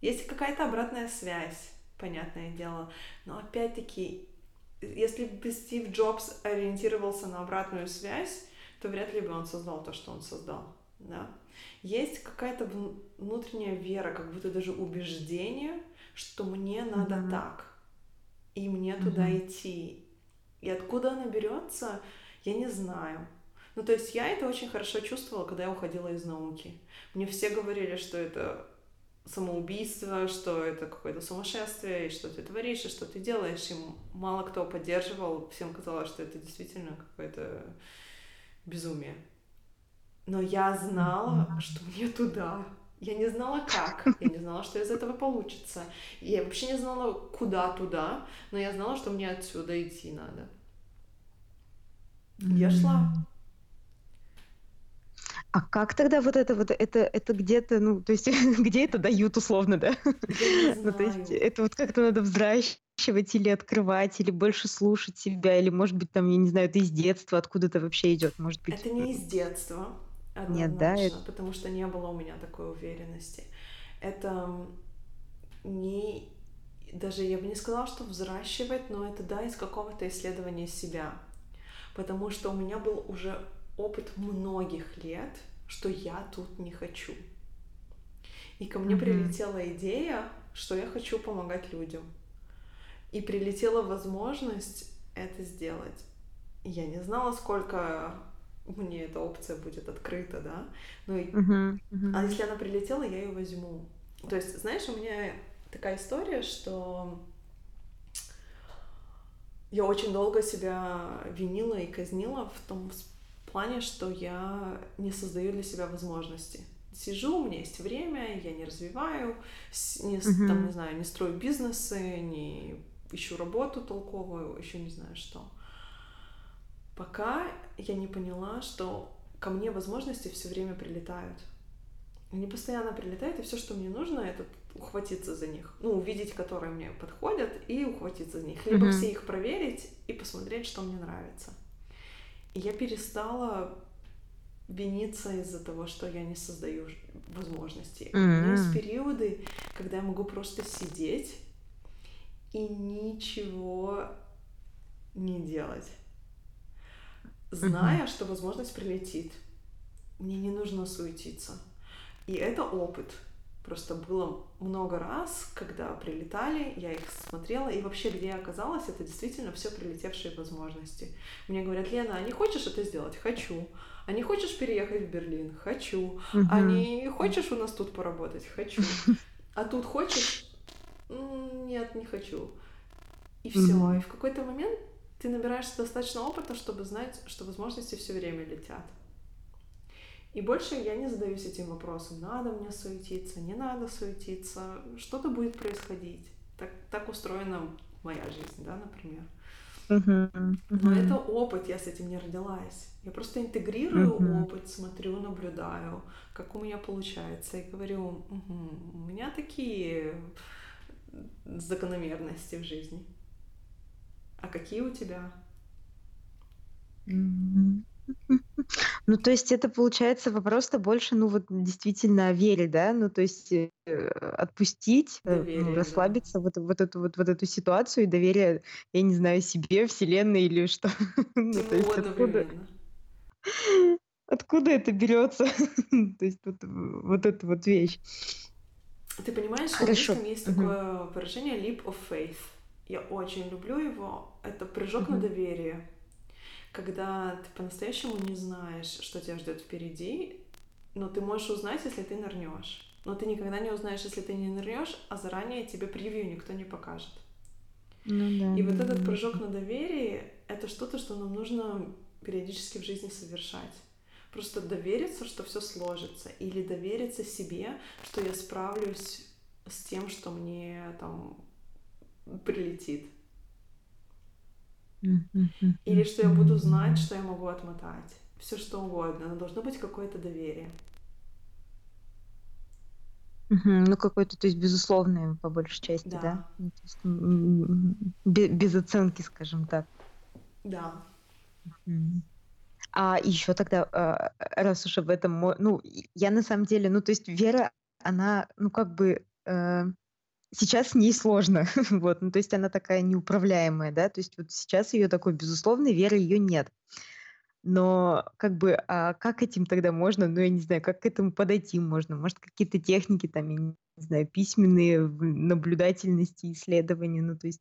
A: Есть какая-то обратная связь, понятное дело, но опять-таки если бы Стив Джобс ориентировался на обратную связь, то вряд ли бы он создал то, что он создал. Да? Есть какая-то внутренняя вера, как будто даже убеждение, что мне надо mm-hmm. так, и мне mm-hmm. туда идти. И откуда она берется, я не знаю. Ну, то есть я это очень хорошо чувствовала, когда я уходила из науки. Мне все говорили, что это самоубийство, что это какое-то сумасшествие, и что ты творишь, и что ты делаешь. И мало кто поддерживал, всем казалось, что это действительно какое-то безумие. Но я знала, что мне туда. Я не знала как, я не знала, что из этого получится. Я вообще не знала, куда туда, но я знала, что мне отсюда идти надо. Я шла.
G: А как тогда вот это вот, это, это где-то, ну, то есть где это дают условно, да? Ну, то есть это вот как-то надо взращивать или открывать, или больше слушать себя, или, может быть, там, я не знаю, это из детства, откуда это вообще идет, может быть?
A: Это не из детства, Нет, да? Это... потому что не было у меня такой уверенности. Это не... Даже я бы не сказала, что взращивать, но это, да, из какого-то исследования себя. Потому что у меня был уже опыт многих лет, что я тут не хочу. И ко мне mm-hmm. прилетела идея, что я хочу помогать людям. И прилетела возможность это сделать. Я не знала, сколько мне эта опция будет открыта, да. Ну, uh-huh, uh-huh. а если она прилетела, я ее возьму. То есть, знаешь, у меня такая история, что я очень долго себя винила и казнила в том в плане, что я не создаю для себя возможности. Сижу, у меня есть время, я не развиваю, не, uh-huh. там, не знаю, не строю бизнесы, не ищу работу толковую, еще не знаю что. Пока я не поняла, что ко мне возможности все время прилетают. Они постоянно прилетают, и все, что мне нужно, это ухватиться за них. Ну, увидеть, которые мне подходят, и ухватиться за них. Либо mm-hmm. все их проверить и посмотреть, что мне нравится. Я перестала виниться из-за того, что я не создаю возможностей. Mm-hmm. У меня есть периоды, когда я могу просто сидеть и ничего не делать, зная, mm-hmm. что возможность прилетит. Мне не нужно суетиться. И это опыт. Просто было много раз, когда прилетали, я их смотрела, и вообще, где я оказалась, это действительно все прилетевшие возможности. Мне говорят, Лена, а не хочешь это сделать? Хочу. А не хочешь переехать в Берлин? Хочу. А не хочешь у нас тут поработать? Хочу. А тут хочешь? Нет, не хочу. И все. И в какой-то момент ты набираешь достаточно опыта, чтобы знать, что возможности все время летят. И больше я не задаюсь этим вопросом, надо мне суетиться, не надо суетиться, что-то будет происходить. Так, так устроена моя жизнь, да, например. Uh-huh, uh-huh. Но это опыт, я с этим не родилась. Я просто интегрирую uh-huh. опыт, смотрю, наблюдаю, как у меня получается, и говорю, угу, у меня такие закономерности в жизни. А какие у тебя?
G: Ну, то есть это получается вопрос-то больше, ну, вот действительно о вере, да? Ну, то есть э, отпустить, э, ну,
A: Доверие, да.
G: расслабиться, вот, вот, эту, вот, вот эту ситуацию и доверие, я не знаю, себе, вселенной или что. Ну, то есть откуда, откуда это берется? То есть вот, вот эта вот вещь.
A: Ты понимаешь, в
G: Хорошо.
A: английском есть такое выражение leap of faith. Я очень люблю его. Это прыжок на доверие. Когда ты по-настоящему не знаешь, что тебя ждет впереди, но ты можешь узнать, если ты нырнешь. Но ты никогда не узнаешь, если ты не нырнешь, а заранее тебе превью никто не покажет.
G: Ну да,
A: И вот
G: да,
A: этот прыжок на доверие — это что-то, что нам нужно периодически в жизни совершать. Просто довериться, что все сложится, или довериться себе, что я справлюсь с тем, что мне там прилетит. Или что я буду знать, что я могу отмотать. Все что угодно, но должно быть какое-то доверие.
G: Ну, какой-то, то есть, безусловное, по большей части, да?
A: Да,
G: Ну, есть, без оценки, скажем так.
A: да.
G: А еще тогда, а, раз уж об этом, ну, я на самом деле, ну, то есть, вера, она, ну, как бы, э, сейчас с ней сложно, вот, ну, то есть, она такая неуправляемая, да, то есть, вот сейчас ее такой безусловной веры ее нет. Но как бы, а как этим тогда можно, ну, я не знаю, как к этому подойти можно? Может, какие-то техники там, я не знаю, письменные, наблюдательности, исследования, ну, то есть,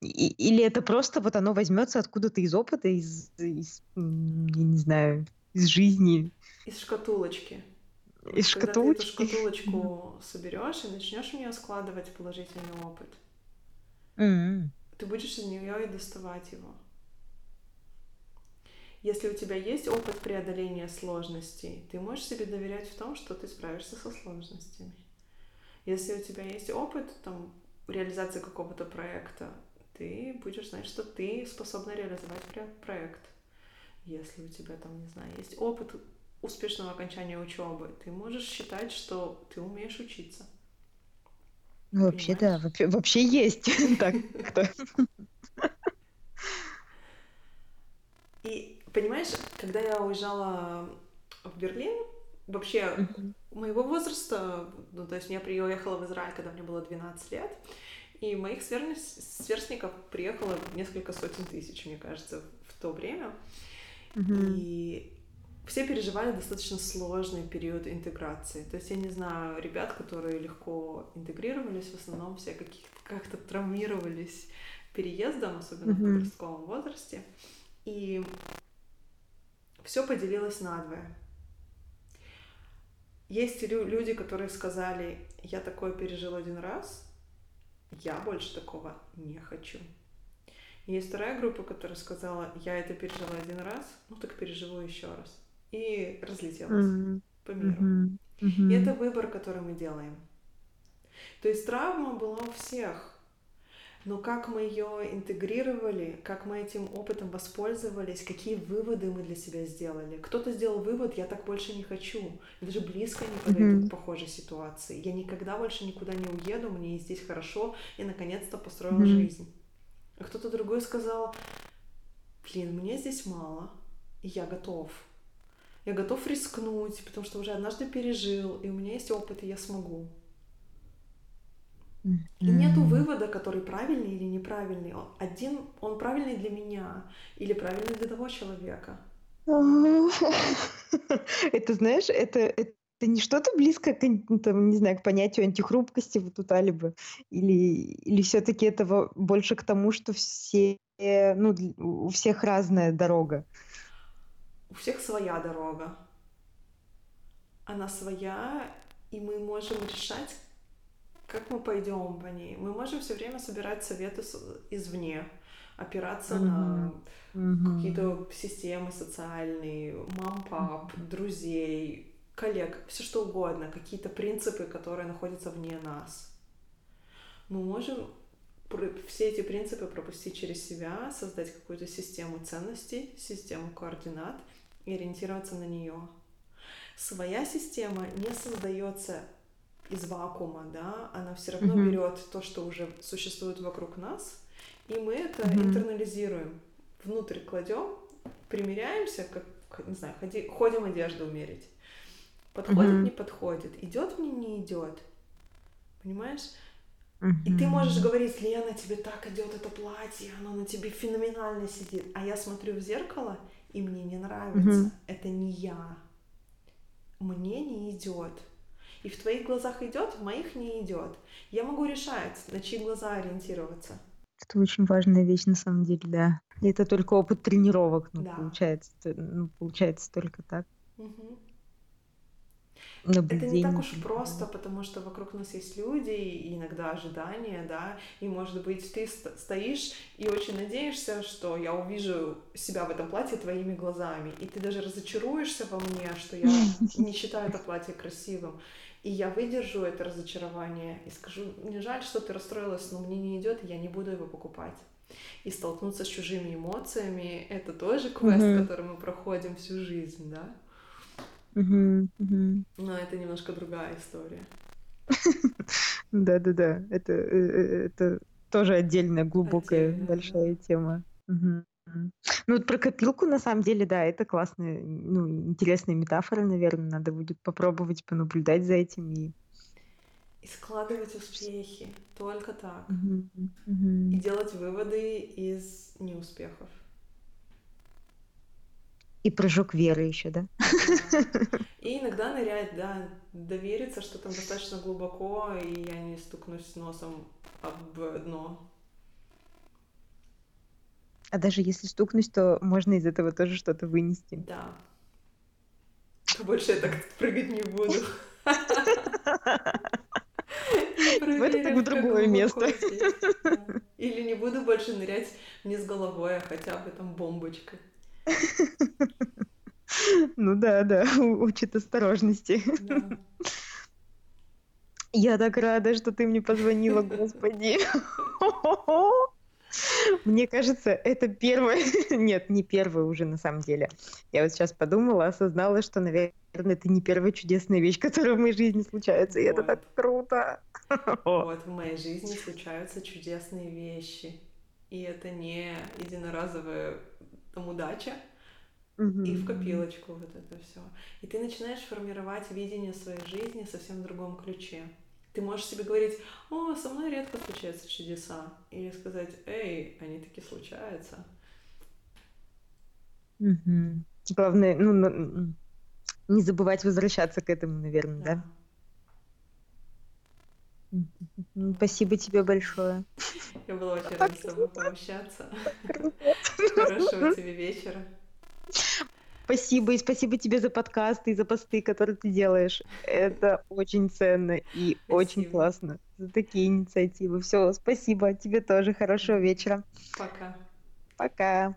G: или это просто вот оно возьмется откуда-то из опыта, из, из, я не знаю, из жизни,
A: Из шкатулочки.
G: Из
A: когда ты эту
G: шкатулочки?
A: шкатулочку соберешь и начнешь в нее складывать положительный опыт,
G: М,
A: ты будешь из нее и доставать его. Если у тебя есть опыт преодоления сложностей, ты можешь себе доверять в том, что ты справишься со сложностями. Если у тебя есть опыт там, реализации какого-то проекта, ты будешь знать, что ты способна реализовать проект. Если у тебя там, не знаю, есть опыт успешного окончания учебы, ты можешь считать, что ты умеешь учиться.
G: Ну, вообще, да, вообще, вообще есть так-то.
A: И понимаешь, когда я уезжала в Берлин, вообще моего возраста, ну, то есть я приехала в Израиль, когда мне было 12 лет, и моих сверстников приехало несколько сотен тысяч, мне кажется, в то время. И все переживали достаточно сложный период интеграции. То есть я не знаю ребят, которые легко интегрировались, в основном все каких- как-то травмировались переездом, особенно в
G: Мгм.
A: подростковом возрасте. И все поделилось надвое. Есть лю- люди, которые сказали, я такое пережил один раз, я больше такого не хочу. Есть вторая группа, которая сказала, я это пережила один раз, ну так переживу еще раз. И разлетелась
G: Мгм.
A: по миру.
G: Мгм.
A: И это выбор, который мы делаем. То есть травма была у всех. Но как мы ее интегрировали, как мы этим опытом воспользовались, какие выводы мы для себя сделали. Кто-то сделал вывод, я так больше не хочу. Даже близко не подойду
G: Мгм.
A: к похожей ситуации. Я никогда больше никуда не уеду, мне здесь хорошо, и наконец-то построила
G: Мгм.
A: жизнь. А кто-то другой сказал, блин, мне здесь мало, и я готов. Я готов рискнуть, потому что уже однажды пережил, и у меня есть опыт, и я смогу. И нету вывода, который правильный или неправильный. Он- Один, он правильный для меня или правильный для того человека.
G: Это, знаешь, это, это не что-то близко к, ну, там, не знаю, к понятию антихрупкости вот у Талиба? Или, или все-таки это во- больше к тому, что все, ну, у всех разная дорога?
A: У всех своя дорога. Она своя, и мы можем решать, как мы пойдем по ней. Мы можем все время собирать советы извне, опираться
G: Мгм.
A: на
G: Мгм.
A: какие-то системы социальные, мам, пап, друзей, коллег, все что угодно, какие-то принципы, которые находятся вне нас. Мы можем все эти принципы пропустить через себя, создать какую-то систему ценностей, систему координат и ориентироваться на нее. Своя система не создается из вакуума, да, она все равно
G: Мгм.
A: берет то, что уже существует вокруг нас, и мы это
G: Мгм.
A: интернализируем, внутрь кладем, примеряемся, как, не знаю, ходи, ходим одежду умерить. Подходит,
G: Мгм.
A: не подходит, идет мне, не идет. Понимаешь? И ты можешь говорить, Лена, тебе так идет это платье, оно на тебе феноменально сидит. А я смотрю в зеркало, и мне не нравится.
G: Мгм.
A: Это не я. Мне не идет. И в твоих глазах идет, в моих не идет. Я могу решать, на чьи глаза ориентироваться.
G: Это очень важная вещь на самом деле, да. И это только опыт тренировок, ну,
A: Да.
G: получается, ну, получается только так.
A: Мгм. Это не так уж просто, потому что вокруг нас есть люди и иногда ожидания, да, и может быть ты ст- стоишь и очень надеешься, что я увижу себя в этом платье твоими глазами, и ты даже разочаруешься во мне, что я не считаю это платье красивым, и я выдержу это разочарование и скажу, мне жаль, что ты расстроилась, но мне не идет, я не буду его покупать. И столкнуться с чужими эмоциями — это тоже квест,
G: Мгм.
A: который мы проходим всю жизнь, да?
G: Мгм, мгм.
A: Но это немножко другая история.
G: Да-да-да, это, э, э, это тоже отдельная глубокая
A: Отдельно,
G: большая тема. Ну вот про копилку на самом деле, да, это классная, ну, интересная метафора, наверное, надо будет попробовать понаблюдать за этим и
A: И складывать успехи. Только так.
G: Мгм,
A: И
G: мгм.
A: делать выводы из неуспехов.
G: И прыжок веры еще, да?
A: И иногда нырять, да, довериться, что там достаточно глубоко, и я не стукнусь носом об дно.
G: А даже если стукнусь, то можно из этого тоже что-то вынести.
A: Да. Больше я так прыгать не буду. Не
G: В это в другое место.
A: Или не буду больше нырять вниз головой, а хотя бы там бомбочкой.
G: Ну да, да, учит осторожности.
A: Да.
G: Я так рада, что ты мне позвонила, господи. Мне кажется, это первое... Нет, не первое уже на самом деле. Я вот сейчас подумала, осознала, что, наверное, это не первая чудесная вещь, которая в моей жизни случается, и это так круто.
A: Вот в моей жизни случаются чудесные вещи. И это не единоразовая там удача и в копилочку вот это все. И ты начинаешь формировать видение своей жизни совсем в другом ключе. Ты можешь себе говорить, о, со мной редко случаются чудеса. Или сказать, эй, они таки случаются.
G: Мгм. Главное, ну, не забывать возвращаться к этому, наверное, да?
A: Да.
G: Спасибо тебе большое.
A: Я была очень рада с тобой пообщаться. Хорошего тебе вечера.
G: Спасибо, и спасибо тебе за подкасты и за посты, которые ты делаешь. Это очень ценно и очень
A: Спасибо.
G: классно за такие инициативы. Все, спасибо. Тебе тоже хорошего вечера.
A: Пока.
G: Пока.